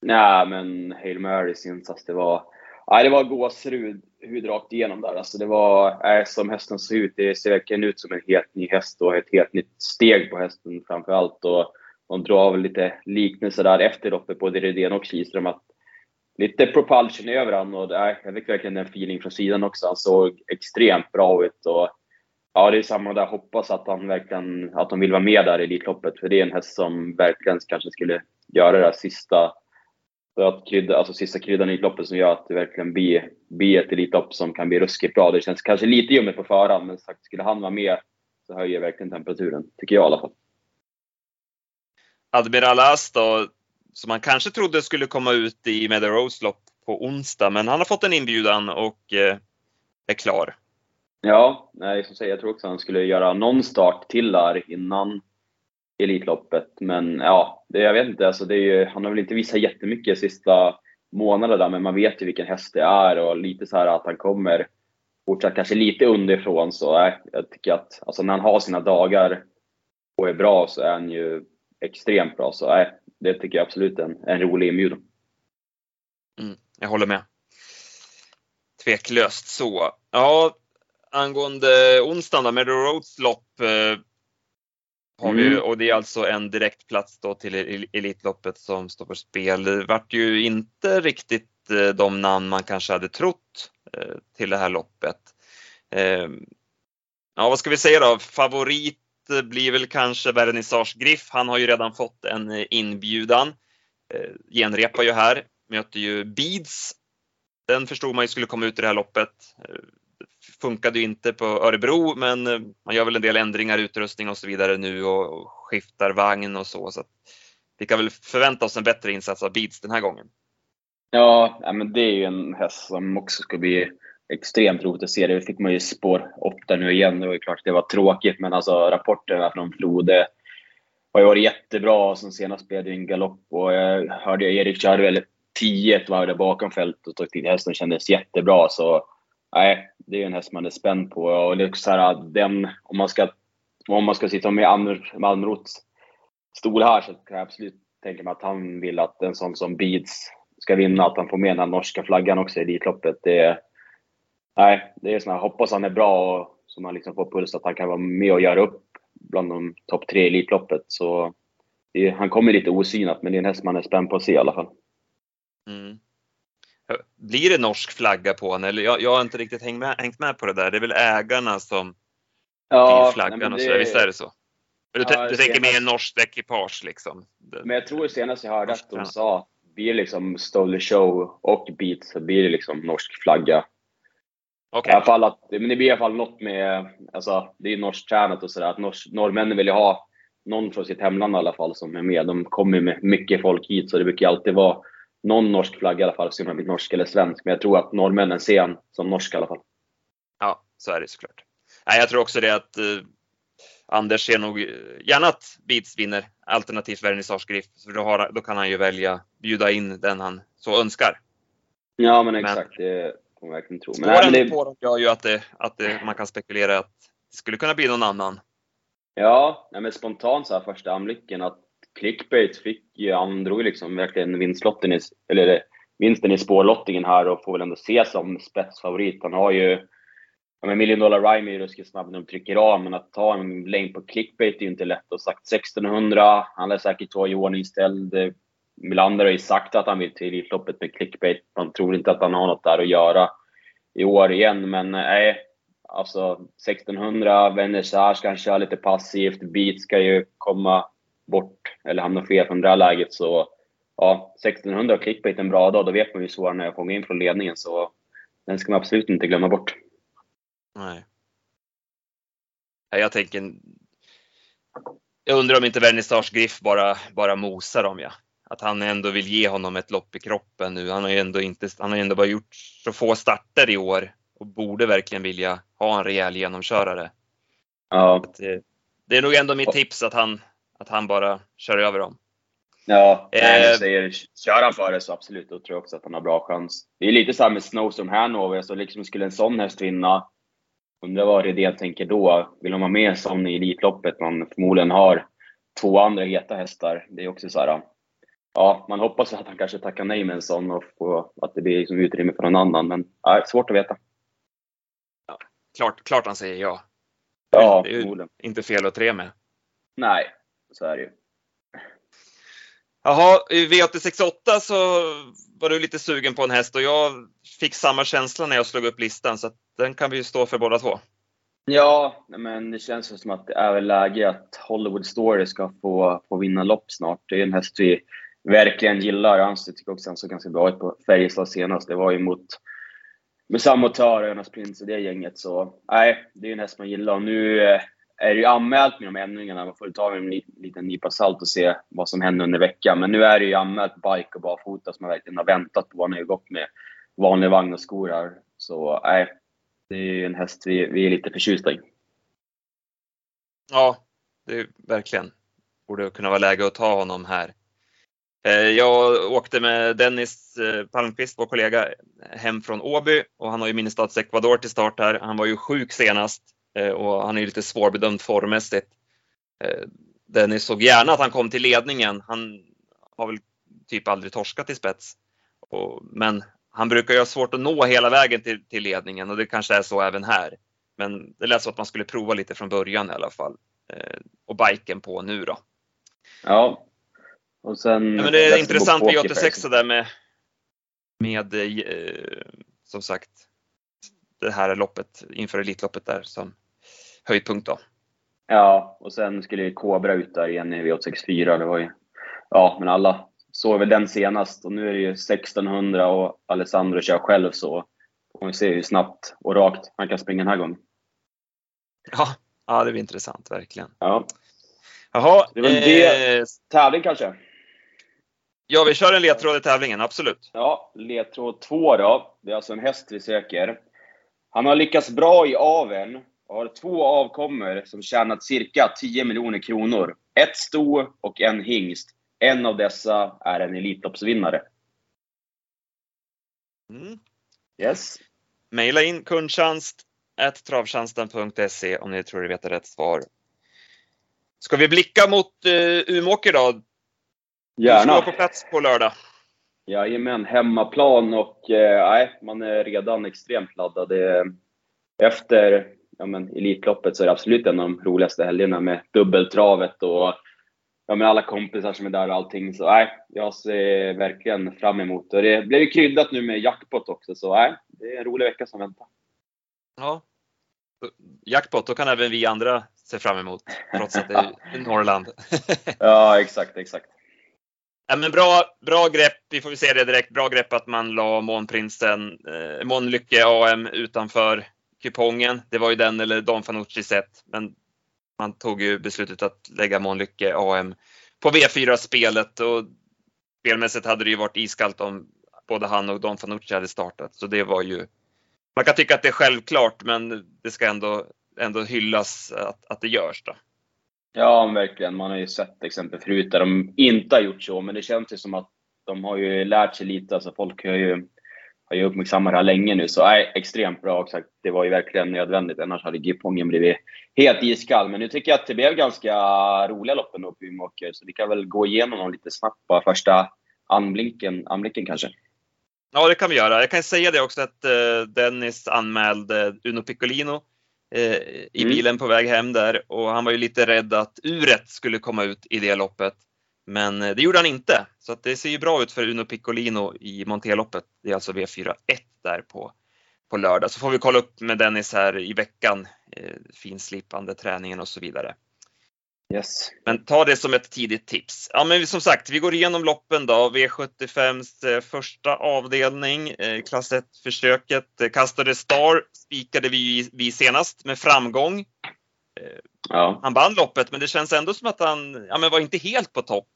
Speaker 2: Nej, men Hail Marys insats, det var, nej, det var gåshud rakt igenom där. Alltså det var, nej, som hästen såg ut, det ser verkligen ut som en helt ny häst och ett helt nytt steg på hästen framför allt. Och de drar väl lite liknelser där efter loppet, både Rydén och Kihlström, att lite propulsion över honom och nej, jag fick verkligen en feeling från sidan också. Han såg extremt bra ut och ja, det är samma där. Hoppas att han verkligen, att de vill vara med där i Elitloppet, för det är en häst som verkligen kanske skulle göra det där sista, för att krydda, alltså sista kryddan i Elitloppet som gör att det verkligen blir, blir ett Elitlopp som kan bli ruskigt bra. Det känns kanske lite ljummet på förhand, men sagt, skulle han vara med så höjer verkligen temperaturen, tycker jag i alla fall.
Speaker 1: Admiral As då, som man kanske trodde skulle komma ut i Meadow Rose lopp på onsdag, men han har fått en inbjudan och eh, är klar.
Speaker 2: Ja, nej, som säger, jag tror också han skulle göra någon start till där innan Elitloppet. Men ja, det, jag vet inte. Alltså det är ju, han har väl inte visat jättemycket sista månaderna, men man vet ju vilken häst det är och lite så här att han kommer fortsatt kanske lite underifrån. Så äh, jag tycker att alltså när han har sina dagar och är bra så är han ju extremt bra. Så äh, det tycker jag absolut är en, en rolig inbjudan.
Speaker 1: Mm, jag håller med. Tveklöst så. Ja, angående onsdagen med Roads lopp eh, har vi, mm. och det är alltså en direktplats då till Elitloppet som står på spel. Det vart ju inte riktigt eh, de namn man kanske hade trott eh, till det här loppet. Eh, ja, vad ska vi säga då? Favorit blir väl kanske Vernissage Griff. Han har ju redan fått en inbjudan. Genrepar ju här, möter ju Beads. Den förstod man ju skulle komma ut i det här loppet. Funkade ju inte på Örebro, men eh, man gör väl en del ändringar i utrustning och så vidare nu och skiftar vagn och så. så vi kan väl förvänta oss en bättre insats av Beats den här gången.
Speaker 2: Ja, men det är ju en häst som också ska bli extremt roligt att se. Det fick man ju spår 8 nu igen. Det var ju klart att det var tråkigt, men alltså rapporterna från Flode har ju varit jättebra. Som senast blev det en galopp och jag hörde Erik körde 10 varv där bakom fältet och hästen kändes jättebra. Så nej, det är ju en häst man är spänd på. Och liksom så här, den, om, man ska, om man ska sitta med Malmroths stol här så kan jag absolut tänka mig att han vill att en sån som Beats ska vinna, att han får med den norska flaggan också i Elitloppet. Det, nej, det är såna, hoppas han är bra och så man liksom får puls att han kan vara med och göra upp bland de topp tre i Elitloppet. Så det, han kommer lite osynat, men det är en häst man är spänd på att se i alla fall. Mm.
Speaker 1: Blir det norsk flagga på honom? Eller jag, jag har inte riktigt hängt med, hängt med på det där. Det är väl ägarna som ja, blir flaggan nej, och så. Visst är det så? Du, ja, du tänker mer norskt ekipage liksom?
Speaker 2: Men jag tror senast jag hörde att de sa att blir det liksom Stole Show och Beat så blir det liksom norsk flagga. Okay. I alla fall att, men det blir i alla fall något med, alltså det är norskt tränat och sådär, att nors, norrmännen vill ju ha någon från sitt hemland i alla fall som är med. De kommer med mycket folk hit så det brukar alltid vara någon norsk flagga i alla fall, så blir norsk eller svensk. Men jag tror att norrmännen ser han som norsk i alla fall.
Speaker 1: Ja, så är det såklart. nej, jag tror också det att eh, Anders ser nog gärna att Beats vinner alternativt Vernissage Griff. För då, har, då kan han ju välja bjuda in den han så önskar.
Speaker 2: Ja, men exakt. Men, det får man verkligen tro.
Speaker 1: Men, nej, det... på dem gör ju att, det, att det, man kan spekulera att det skulle kunna bli någon annan.
Speaker 2: Ja, men spontant så här första anblicken att clickbait fick ju, han drog liksom verkligen vinstlotten i, eller vinsten i spårlottningen här och får väl ändå ses som spetsfavorit. Han har ju ja, men Million Dollar Rhyme är ju ruskigt snabb när de trycker av, men att ta en längd på clickbait är ju inte lätt. Och sagt 1600, han lär säkert vara iordningställd. Melander har ju sagt att han vill till Elitloppet med clickbait. Man tror inte att han har något där att göra i år igen, men eh, nej. Alltså 1600, Vernissage kanske köra lite passivt. Beat ska ju komma bort, eller hamna fel från det här läget. Så ja, 1600 och clickbait en bra dag, då vet man ju svårare när jag fångar in från ledningen. Så den ska man absolut inte glömma bort.
Speaker 1: Nej. Jag tänker... Jag undrar om inte Vernissage Griff bara, bara mosar dem, ja. Att han ändå vill ge honom ett lopp i kroppen nu. Han har ju ändå, inte, han har ändå bara gjort så få starter i år och borde verkligen vilja ha en rejäl genomkörare.
Speaker 2: Ja.
Speaker 1: Det, eh, det är nog ändå mitt tips att han, att han bara kör över dem.
Speaker 2: Ja, eh, jag säger, kör han för det så absolut, då tror jag också att han har bra chans. Det är lite samma med Snowstorm Hanover, så liksom skulle en sån häst vinna, undrar vad Redén tänker då. Vill de ha med sån i Elitloppet? Man förmodligen har två andra heta hästar. Det är också så här, ja, man hoppas att han kanske tackar nej med en sån och får, att det blir liksom utrymme för någon annan. Men ja, svårt att veta.
Speaker 1: Ja, klart, klart han säger ja.
Speaker 2: Ja,
Speaker 1: det är ju inte fel att tre med.
Speaker 2: Nej, så är det ju.
Speaker 1: Jaha, i V868 så var du lite sugen på en häst och jag fick samma känsla när jag slog upp listan så den kan vi ju stå för båda två.
Speaker 2: Ja, men det känns som att det är väl läge att Hollywood Story ska få, få vinna lopp snart. Det är en häst vi verkligen gillar. Jag tycker också han såg ganska bra ut på Färjestad senast. Det var ju mot med samma motör och Jonas Prins och det gänget. Så nej, det är en häst man gillar. Och nu eh, är det ju anmält med de ändringarna. Man får ta med en liten nypa salt och se vad som händer under veckan. Men nu är det ju anmält bike och barfota som man verkligen har väntat på. Han har ju gått med vanlig vagn och skor här. Så nej, det är ju en häst vi, vi är lite förtjusta i.
Speaker 1: Ja, det är verkligen. Borde kunna vara läge att ta honom här. Eh, jag åkte med Dennis eh, Palmqvist, vår kollega, hem från Åby och han har ju Minestads Ecuador till start här. Han var ju sjuk senast och han är lite svårbedömd formmässigt. Eh, Dennis såg gärna att han kom till ledningen. Han har väl typ aldrig torskat i spets. men han brukar ju ha svårt att nå hela vägen till, till ledningen och det kanske är så även här. Men det lät så att man skulle prova lite från början i alla fall. Eh, och biken på nu då.
Speaker 2: Ja. Och sen...
Speaker 1: Ja, men det är intressant V86 där med, med som sagt, det här loppet inför Elitloppet där som höjdpunkt då.
Speaker 2: Ja, och sen skulle Kobra ut där igen i V864. Det var ju, ja, men alla såg väl den senast och nu är det ju 1600 och Alessandro kör själv så får vi se hur snabbt och rakt han kan springa den här gången.
Speaker 1: Ja, ja det blir intressant verkligen.
Speaker 2: Ja.
Speaker 1: Jaha.
Speaker 2: Det är väl det. Eh, tävling kanske?
Speaker 1: Ja, vi kör en ledtråd i tävlingen, absolut.
Speaker 2: Ja, ledtråd två då. Det är alltså en häst vi söker. Han har lyckats bra i aveln och har två avkommor som tjänat cirka 10 miljoner kronor. Ett sto och en hingst. En av dessa är en Elitloppsvinnare.
Speaker 1: Mm.
Speaker 2: Yes.
Speaker 1: Maila in kundtjänst travtjänsten.se om ni tror ni vet rätt svar. Ska vi blicka mot uh, Umeåker då?
Speaker 2: Gärna.
Speaker 1: Du ska på plats på lördag.
Speaker 2: Jajamän, hemmaplan och eh, man är redan extremt laddad. Efter ja, men, Elitloppet så är det absolut en av de roligaste helgerna med dubbeltravet och ja, med alla kompisar som är där och allting. Så nej, jag ser verkligen fram emot det. Det blev ju kryddat nu med jackpot också, så nej, det är en rolig vecka som väntar.
Speaker 1: Ja. Jackpot, då kan även vi andra se fram emot, trots att det är Norrland.
Speaker 2: ja, exakt, exakt.
Speaker 1: Ja, men bra, bra grepp, vi får se det direkt. Bra grepp att man la Månprinsen, eh, Månlycke AM utanför kupongen. Det var ju den eller Dan Fanucci set, men man tog ju beslutet att lägga Månlycke AM på V4-spelet och spelmässigt hade det ju varit iskallt om både han och Don Fanucci hade startat, så det var ju man kan tycka att det är självklart, men det ska ändå ändå hyllas att, att det görs. Då.
Speaker 2: Ja, verkligen. Man har ju sett exempel förut där de inte har gjort så, men det känns ju som att de har ju lärt sig lite. Alltså folk har ju, har ju uppmärksammat det här länge nu, så nej, extremt bra. Sagt. Det var ju verkligen nödvändigt, annars hade Gipongen blivit helt iskall. Men nu tycker jag att det blev ganska roliga loppen på Umeåker, så vi kan väl gå igenom dem lite snabbt bara första anblicken, anblicken kanske.
Speaker 1: Ja, det kan vi göra. Jag kan säga det också att uh, Dennis anmälde Uno Piccolino uh, i mm. bilen på väg hem där och han var ju lite rädd att uret skulle komma ut i det loppet. Men uh, det gjorde han inte, så att det ser ju bra ut för Uno Piccolino i Monteloppet. Det är alltså V41 där på, på lördag. Så får vi kolla upp med Dennis här i veckan, finslipande träningen och så vidare.
Speaker 2: Yes.
Speaker 1: Men ta det som ett tidigt tips. Ja, men som sagt, vi går igenom loppen då. V75s eh, första avdelning, eh, klass 1-försöket. Eh, kastade Star spikade vi, vi senast med framgång. Ja. Han vann loppet, men det känns ändå som att han ja, men var inte helt på topp.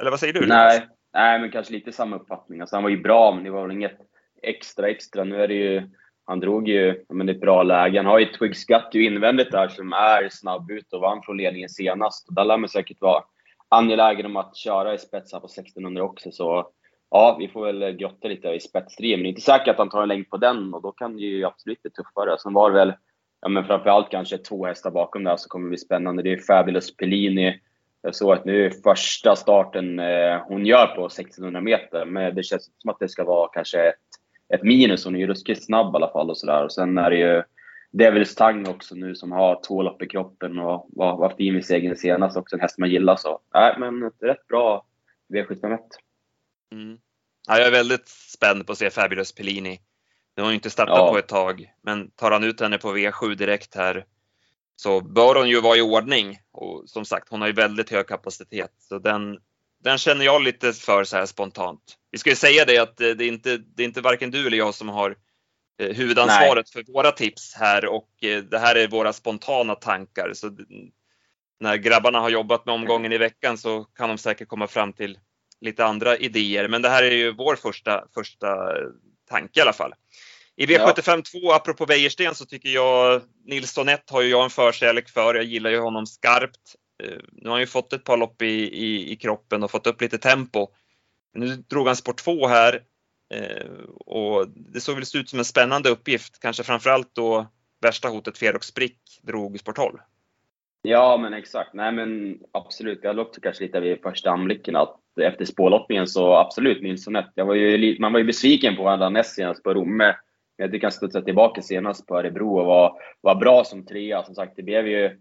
Speaker 1: Eller vad säger du?
Speaker 2: Nej, nej men kanske lite samma uppfattning. Alltså, han var ju bra, men det var väl inget extra extra. Nu är det ju han drog ju men ett bra läge. Han har ju Twigs ju invändigt där som är snabb ut och vann från ledningen senast. Där lär man säkert vara angelägen om att köra i spets på 1600 också. Så ja, vi får väl grotta lite i spetsstriden. Men det är inte säkert att han tar en längd på den och då kan det ju absolut bli tuffare. Sen var det väl, ja men framförallt kanske två hästar bakom där så kommer det bli spännande. Det är Fabulous Pellini. Jag såg att nu är första starten eh, hon gör på 1600 meter, men det känns som att det ska vara kanske ett ett minus. Hon är ju ruskigt snabb i alla fall och sådär. Och sen är det ju Devils Tang också nu som har två lopp i kroppen och var, var fin vid segern senast också. En häst man gillar så. Nej, men ett rätt bra V751.
Speaker 1: Mm. Ja, jag är väldigt spänd på att se Fabulous Pellini. Nu har hon inte startat ja. på ett tag, men tar han ut henne på V7 direkt här så bör hon ju vara i ordning. Och som sagt, hon har ju väldigt hög kapacitet. Så den, den känner jag lite för så här spontant. Vi ska ju säga det att det är inte, det är inte varken du eller jag som har eh, huvudansvaret Nej. för våra tips här och eh, det här är våra spontana tankar. Så när grabbarna har jobbat med omgången i veckan så kan de säkert komma fram till lite andra idéer. Men det här är ju vår första, första tanke i alla fall. I V75 2, apropå Wäjersten, så tycker jag Nilsson 1 har ju jag en förkärlek för. Jag gillar ju honom skarpt. Eh, nu har han ju fått ett par lopp i, i, i kroppen och fått upp lite tempo. Nu drog han sport 2 här eh, och det såg väl ut som en spännande uppgift, kanske framförallt då värsta hotet Ferox Sprick drog sport 12.
Speaker 2: Ja, men exakt. Nej, men absolut. Jag låg kanske lite vid första anblicken att efter spårloppningen så absolut Nilsson 1. Jag var ju, man var ju besviken på varandra näst senast på Romme. Jag tycker han studsade tillbaka senast på Örebro och var, var bra som trea. Som sagt, det blev ju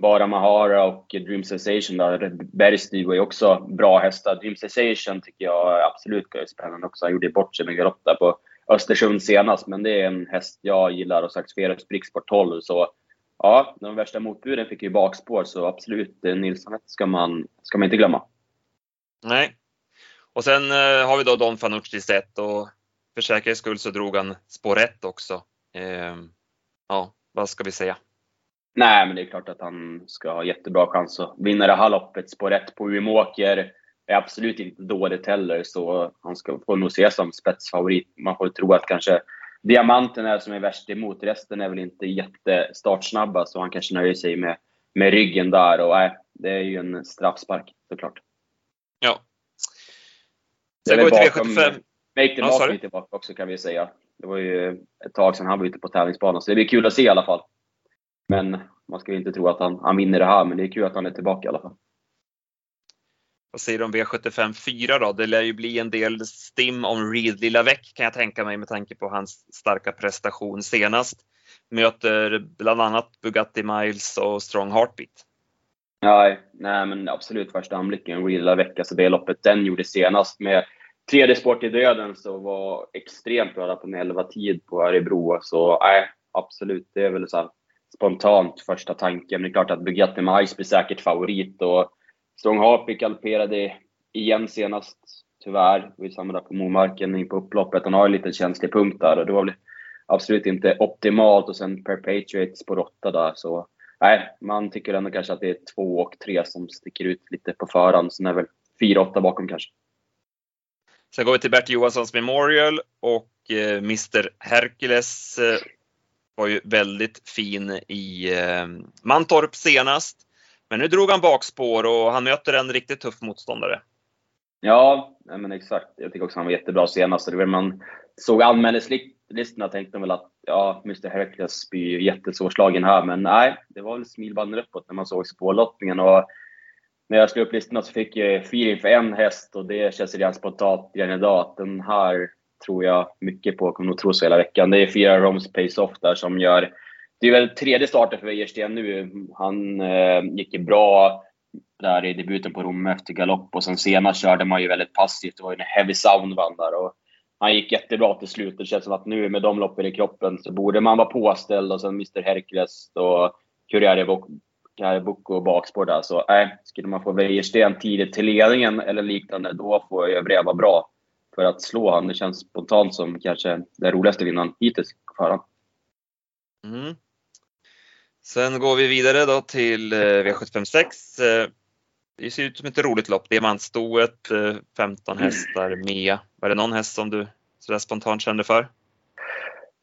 Speaker 2: bara Mahara och Dream Sensation där. Bergstig var ju också bra hästar. Dream Sensation tycker jag absolut är spännande också. Han gjorde bort sig med galopp där på Östersund senast, men det är en häst jag gillar och sagt Ferox Bricksport 12. Så ja, de värsta motbuden fick ju bakspår, så absolut, eh, Nilsson ska man, ska man inte glömma.
Speaker 1: Nej. Och sen eh, har vi då Don Fanucci sett och för säkerhets skull så drog han spår 1 också. Eh, ja, vad ska vi säga?
Speaker 2: Nej, men det är klart att han ska ha jättebra chans att vinna det här loppet. Spår 1 på Umeåker är absolut inte dåligt heller, så han ska få nog ses som spetsfavorit. Man får tro att kanske Diamanten är som är värst emot. Resten är väl inte jättestartsnabba, så han kanske nöjer sig med, med ryggen där. Och nej, det är ju en straffspark såklart.
Speaker 1: Ja.
Speaker 2: Sen går vi till V75. Make the ja, tillbaka också kan vi säga. Det var ju ett tag sedan han var ute på tävlingsbanan, så det blir kul att se i alla fall. Men man ska inte tro att han, han vinner det här, men det är kul att han är tillbaka i alla fall.
Speaker 1: Vad säger du om V75 4 då? Det lär ju bli en del stim om Reed Lilla Väck kan jag tänka mig med tanke på hans starka prestation senast. Möter bland annat Bugatti Miles och Strong Heartbeat.
Speaker 2: Nej, nej men absolut första anblicken, Reed Lilla Väck, alltså det loppet den gjorde senast med tredje sport i döden så var extremt bra på en 11 tid på Örebro. Så nej, absolut, det är väl så här spontant första tanken. Men Det är klart att Bugatti Miles blir säkert favorit och Strong Harpy galopperade igen senast, tyvärr. Vi samma där på Momarken in på upploppet. Han har en liten känslig punkt där och det var väl absolut inte optimalt och sen Perpetuates på råtta där så nej, man tycker ändå kanske att det är två och tre som sticker ut lite på förhand. Sen är väl fyra, åtta bakom kanske.
Speaker 1: Sen går vi till Bert Johanssons Memorial och eh, Mr Hercules eh, var ju väldigt fin i eh, Mantorp senast. Men nu drog han bakspår och han möter en riktigt tuff motståndare.
Speaker 2: Ja, men exakt. Jag tycker också han var jättebra senast. Det man såg anmälningslistorna tänkte väl att ja, Mr Hercules blir jättesvårslagen här, men nej, det var väl smilbanden uppåt när man såg spårlottningen. Och när jag slog upp listorna så fick jag feeling för en häst och det känns redan spontant redan idag att den här tror jag mycket på, kommer nog tro så hela veckan. Det är fyra Roms Pace Off där som gör det är väl tredje starten för Wäjersten nu. Han eh, gick ju bra där i debuten på Rom efter galopp och sen senast körde man ju väldigt passivt. Det var ju när Heavy Sound vann där och han gick jättebra till slut. Det känns som att nu med de loppen i kroppen så borde man vara påställd och sen Mr Hercules och Curriere Bocco och bakspår där. Så nej, skulle man få Wäjersten tidigt till ledningen eller liknande, då får övriga vara bra för att slå han. Det känns spontant som kanske den roligaste vinnaren hittills på förhand.
Speaker 1: Mm. Sen går vi vidare då till eh, V756. Eh, det ser ut som ett roligt lopp. Diamantstoet, eh, 15 hästar med. Var det någon häst som du sådär spontant kände för?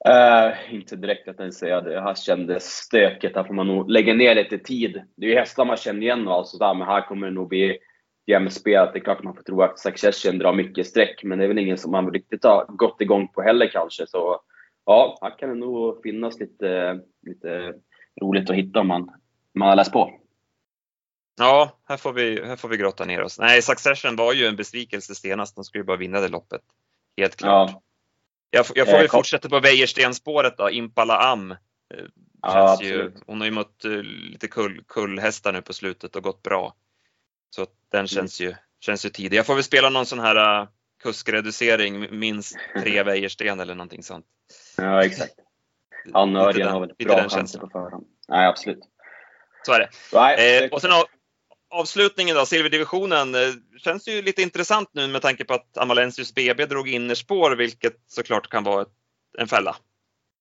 Speaker 2: Uh, inte direkt att jag säga det. Här kändes stökigt. Här får man nog lägga ner lite tid. Det är ju hästar man känner igen och allt sådär, men här kommer det nog bli jämspelat. Det är klart man får tro att Succession drar mycket streck, men det är väl ingen som man riktigt har gått igång på heller kanske. Så ja, här kan det nog finnas lite, lite roligt att hitta om man, man har läst på.
Speaker 1: Ja, här får, vi, här får vi grotta ner oss. Nej, Succession var ju en besvikelse senast. De skulle ju bara vinna det loppet. Helt klart. Ja. Jag, jag får väl fortsätta på Wäjersten-spåret då. Impala Am. Eh, ja, ju, hon har ju mött uh, lite kull, kullhästar nu på slutet och gått bra. Så den mm. känns ju, känns ju tidig. Jag får väl spela någon sån här kuskreducering, minst tre Wäjersten eller någonting sånt.
Speaker 2: Ja, exakt. Han och Örjan har väl bra chanser på förhand. Nej, absolut.
Speaker 1: Så är det. Nej, eh, och sen avslutningen då, silverdivisionen. Eh, känns ju lite intressant nu med tanke på att Amalensius BB drog innerspår, vilket såklart kan vara en fälla.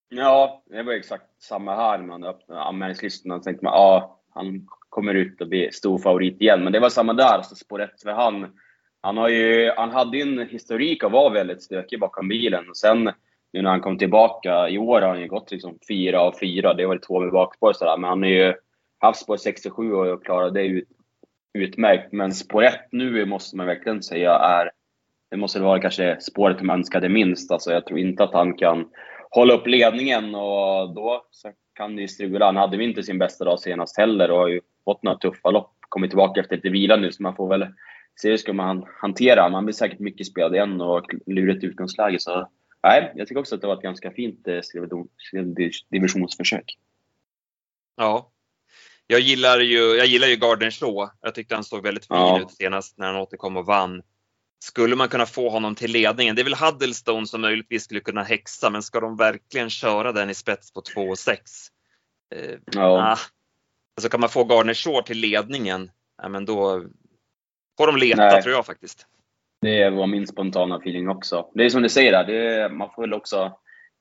Speaker 2: Ja, det var exakt samma här när man öppnade anmälningslistorna. tänkte man, ja, han kommer ut och blir stor favorit igen. Men det var samma där, så spår ett för han. Han, har ju, han hade ju en historik av att vara väldigt stökig bakom bilen. Och sen nu när han kom tillbaka i år har han ju gått liksom fyra av fyra. Det var två med bakspår sådär, men han har ju haft spår 67 och klarat det ut, utmärkt. Men spår 1 nu måste man verkligen säga är, det måste vara kanske spåret man önskade minst. Alltså jag tror inte att han kan hålla upp ledningen och då så kan det ju strula. Han hade ju inte sin bästa dag senast heller och har ju fått några tuffa lopp. Kommit tillbaka efter lite vila nu så man får väl se hur ska man hantera. Man blir säkert mycket spelad igen och lurigt utgångsläge. Så nej, jag tycker också att det var ett ganska fint eh, divisionsförsök.
Speaker 1: Ja. Jag gillar ju, jag gillar ju Garden Shaw. Jag tyckte han såg väldigt fin ja. ut senast när han återkom och vann. Skulle man kunna få honom till ledningen? Det är väl Huddlestone som möjligtvis skulle kunna häxa, men ska de verkligen köra den i spets på 2,6? Eh, ja. Ah. Alltså kan man få Gardner Shaw till ledningen, ja, men då får de leta Nej. tror jag faktiskt.
Speaker 2: Det var min spontana feeling också. Det är som du säger, där, det, man får väl också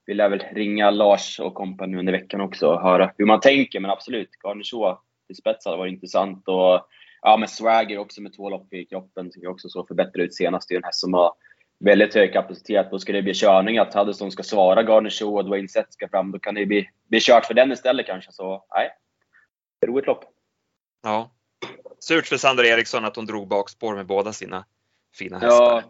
Speaker 2: vi lär väl ringa Lars och kompani under veckan också och höra hur man tänker. Men absolut, Garnier till spets hade varit intressant. Och ja, med Swagger också med två lopp i kroppen tycker jag också så förbättrad ut senast. Det är en häst som har väldigt hög kapacitet. Då ska det bli körning att Huddeston ska svara Garnier och Dwayne Sett ska fram. Då kan det bli, bli kört för den istället kanske. Så nej, roligt lopp.
Speaker 1: Ja. Surt för Sandra Eriksson att hon drog bakspår med båda sina fina hästar. Ja,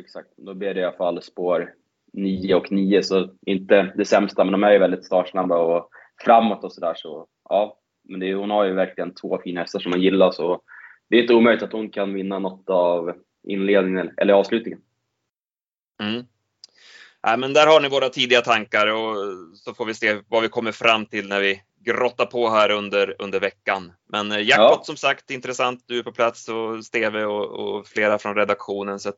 Speaker 2: exakt. Då blir det i alla fall spår 9 och 9, så inte det sämsta, men de är ju väldigt startsnabba och framåt och sådär. Så, ja, men det, hon har ju verkligen två fina hästar som man gillar, så det är inte omöjligt att hon kan vinna något av inledningen eller avslutningen.
Speaker 1: Mm. Ja, men där har ni våra tidiga tankar och så får vi se vad vi kommer fram till när vi grottar på här under, under veckan. Men eh, jackpot ja. som sagt intressant. Du är på plats och Steve och, och flera från redaktionen. Så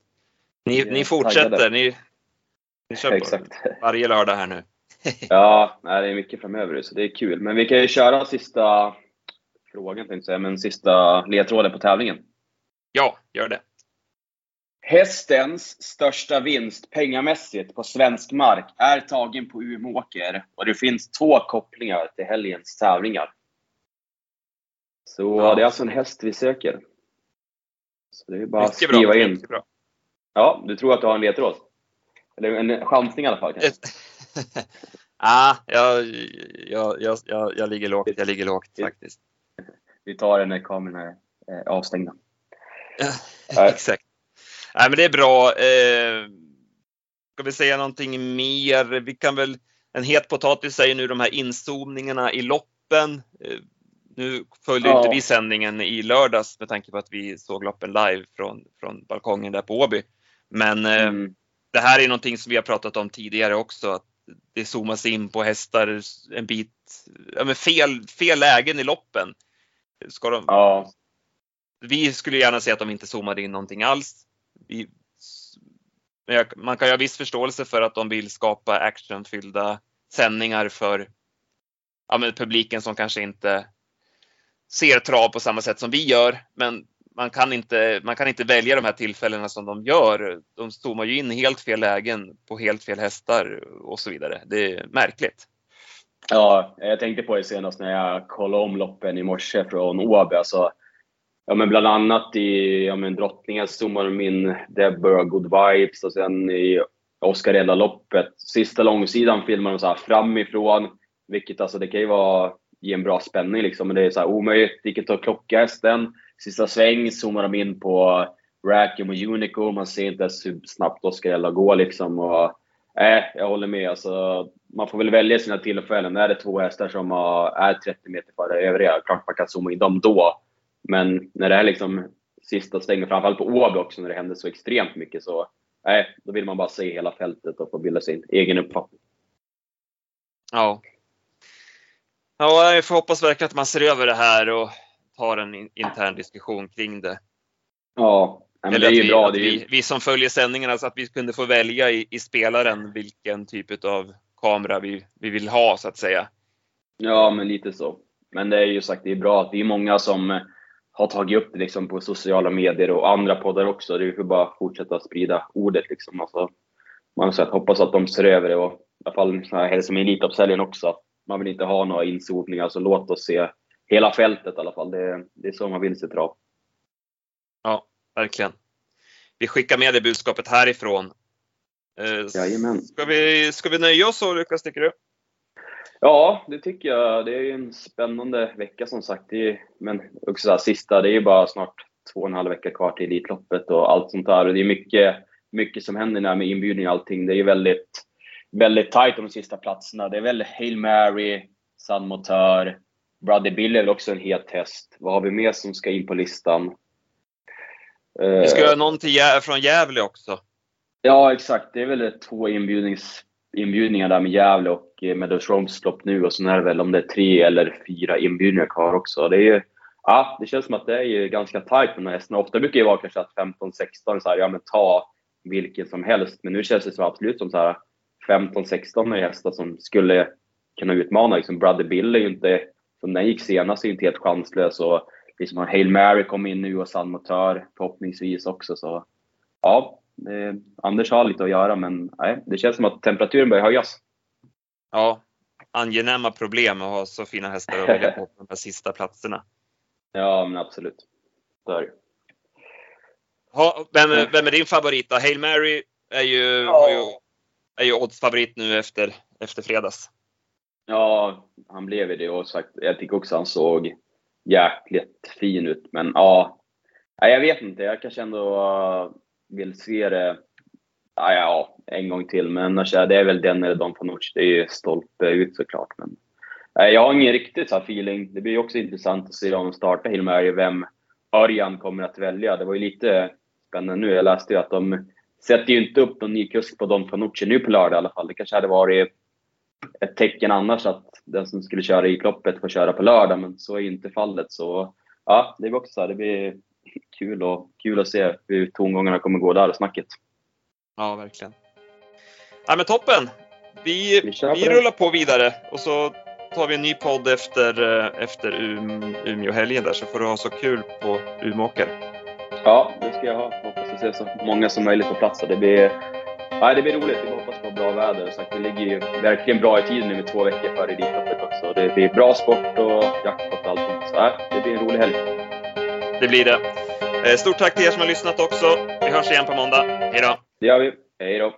Speaker 1: ni, ni fortsätter. Ni, ni kör Exakt. varje lördag här nu.
Speaker 2: ja, det är mycket framöver så det är kul. Men vi kan ju köra sista frågan tänkte jag men sista ledtråden på tävlingen.
Speaker 1: Ja, gör det.
Speaker 2: Hästens största vinst pengamässigt på svensk mark är tagen på Umeåker och det finns två kopplingar till helgens tävlingar. Så ja. det är alltså en häst vi söker. Så det är bara att skriva bra, in. Ja, du tror att du har en ledtråd? Eller en chansning i alla fall?
Speaker 1: Ah, jag, jag, jag, jag, jag ligger lågt, jag ligger lågt faktiskt.
Speaker 2: Vi tar det när kamerorna är eh, avstängda.
Speaker 1: Exakt. Nej, men det är bra. Eh, ska vi säga någonting mer? Vi kan väl, en het potatis ju nu de här inzoomningarna i loppen. Eh, nu följde ja. inte vi sändningen i lördags med tanke på att vi såg loppen live från, från balkongen där på Åby. Men eh, mm. det här är någonting som vi har pratat om tidigare också. Att det zoomas in på hästar en bit, ja, men fel, fel lägen i loppen. Ska de, ja. Vi skulle gärna se att de inte zoomade in någonting alls. Vi, man kan ju ha viss förståelse för att de vill skapa actionfyllda sändningar för ja, publiken som kanske inte ser trav på samma sätt som vi gör. Men man kan, inte, man kan inte välja de här tillfällena som de gör. De zoomar ju in helt fel lägen på helt fel hästar och så vidare. Det är märkligt.
Speaker 2: Ja, jag tänkte på det senast när jag kollade om loppen i morse från Åby. Alltså, ja, men bland annat i ja, men drottningen zoomade de in Deborah Good Vibes och sen i Oscarella-loppet. Sista långsidan filmar de så här framifrån, vilket alltså det kan ju vara ge en bra spänning liksom. Men det är så här omöjligt. Vilket tar klocka hästen. Sista sväng zoomar de in på Rackham och Unico. Man ser inte ens hur snabbt Oscarella går liksom. Och, äh, jag håller med. Alltså, man får väl välja sina tillfällen. Är det två hästar som är 30 meter före övriga, klart man kan zooma in dem då. Men när det är liksom sista svängen, framförallt på Åby också, när det händer så extremt mycket, så nej, då vill man bara se hela fältet och få bilda sin egen uppfattning.
Speaker 1: Ja. Ja, jag får hoppas verkligen att man ser över det här och tar en intern diskussion kring det.
Speaker 2: Ja, men Eller det är ju vi, bra. Att
Speaker 1: vi, vi som följer sändningarna, så att vi kunde få välja i, i spelaren vilken typ av kamera vi, vi vill ha, så att säga.
Speaker 2: Ja, men lite så. Men det är ju sagt, det är bra att det är många som har tagit upp det liksom på sociala medier och andra poddar också. Det är ju bara att fortsätta sprida ordet. Liksom. Alltså, man sagt, hoppas att de ser över det och i alla fall så här, som Elitloppshelgen också. Man vill inte ha några insotningar, så låt oss se hela fältet i alla fall. Det, det är så man vill se trav.
Speaker 1: Ja, verkligen. Vi skickar med det budskapet härifrån. Eh, Jajamän. Ska vi, ska vi nöja oss så Lukas, tycker du?
Speaker 2: Ja, det tycker jag. Det är ju en spännande vecka som sagt. Det är, men också så här, sista, det är ju bara snart två och en halv vecka kvar till Elitloppet och allt sånt där. Och det är mycket, mycket som händer där med inbjudning och allting. Det är ju väldigt, väldigt tajt om de sista platserna. Det är väl Hail Mary, San Motör, Brother Bill är väl också en het häst. Vad har vi mer som ska in på listan?
Speaker 1: Vi ska göra någon till, från Gävle också.
Speaker 2: Ja, exakt. Det är väl två inbjudnings inbjudningar där med Gävle och eh, med Roms lopp nu och sen är det väl om det är tre eller fyra inbjudningar kvar också. Det är ju, ja, det känns som att det är ju ganska tajt med de här hästarna. Ofta brukar det vara kanske att 15-16 så här, ja men ta vilken som helst. Men nu känns det som absolut som så här 15-16 är hästar som skulle kunna utmana. Liksom Brother Bill är ju inte, som den gick senast, är inte helt chanslös. Och liksom Hail Mary kom in nu och San Motör förhoppningsvis också. Så ja, Eh, Anders har lite att göra, men nej, det känns som att temperaturen börjar höjas.
Speaker 1: Ja, angenäma problem att ha så fina hästar att välja på de här sista platserna.
Speaker 2: Ja, men absolut. Så är det.
Speaker 1: Ha, vem, vem är din favorit då? Hail Mary är ju, ja. ju, är ju oddsfavorit nu efter, efter fredags.
Speaker 2: Ja, han blev ju det och sagt, jag tycker också han såg jäkligt fin ut. Men ja, jag vet inte. Jag kanske ändå vill se det ja, ja, en gång till. Men alltså, annars är det väl den eller Don Fanucci. Det är ju stolpe ut såklart. Men, eh, jag har ingen riktig så feeling. Det blir också intressant att se om de startar Hilmari, vem Örjan kommer att välja. Det var ju lite spännande nu. Jag läste ju att de sätter ju inte upp någon ny kusk på Don Fanucci nu på lördag i alla fall. Det kanske hade varit ett tecken annars att den som skulle köra i loppet får köra på lördag, men så är inte fallet. Så ja, det blir också så här, det blir kul, och, kul att se hur tongångarna kommer gå där snacket.
Speaker 1: Ja, verkligen. Ja, men toppen! Vi, vi, vi rullar på vidare och så tar vi en ny podd efter, eh, efter um, Umeå-helgen där så får du ha så kul på Umeåker.
Speaker 2: Ja, det ska jag ha. Hoppas att se så många som möjligt på plats. Det blir, ja, det blir roligt. Vi hoppas på bra väder. Så det ligger ju verkligen bra i tiden nu med två veckor före Elitloppet också. Det blir bra sport och jackpot och allting. Så ja, det blir en rolig helg.
Speaker 1: Det blir det. Eh, stort tack till er som har lyssnat också. Vi hörs igen på måndag. Hej då!
Speaker 2: Det gör vi. Hej då!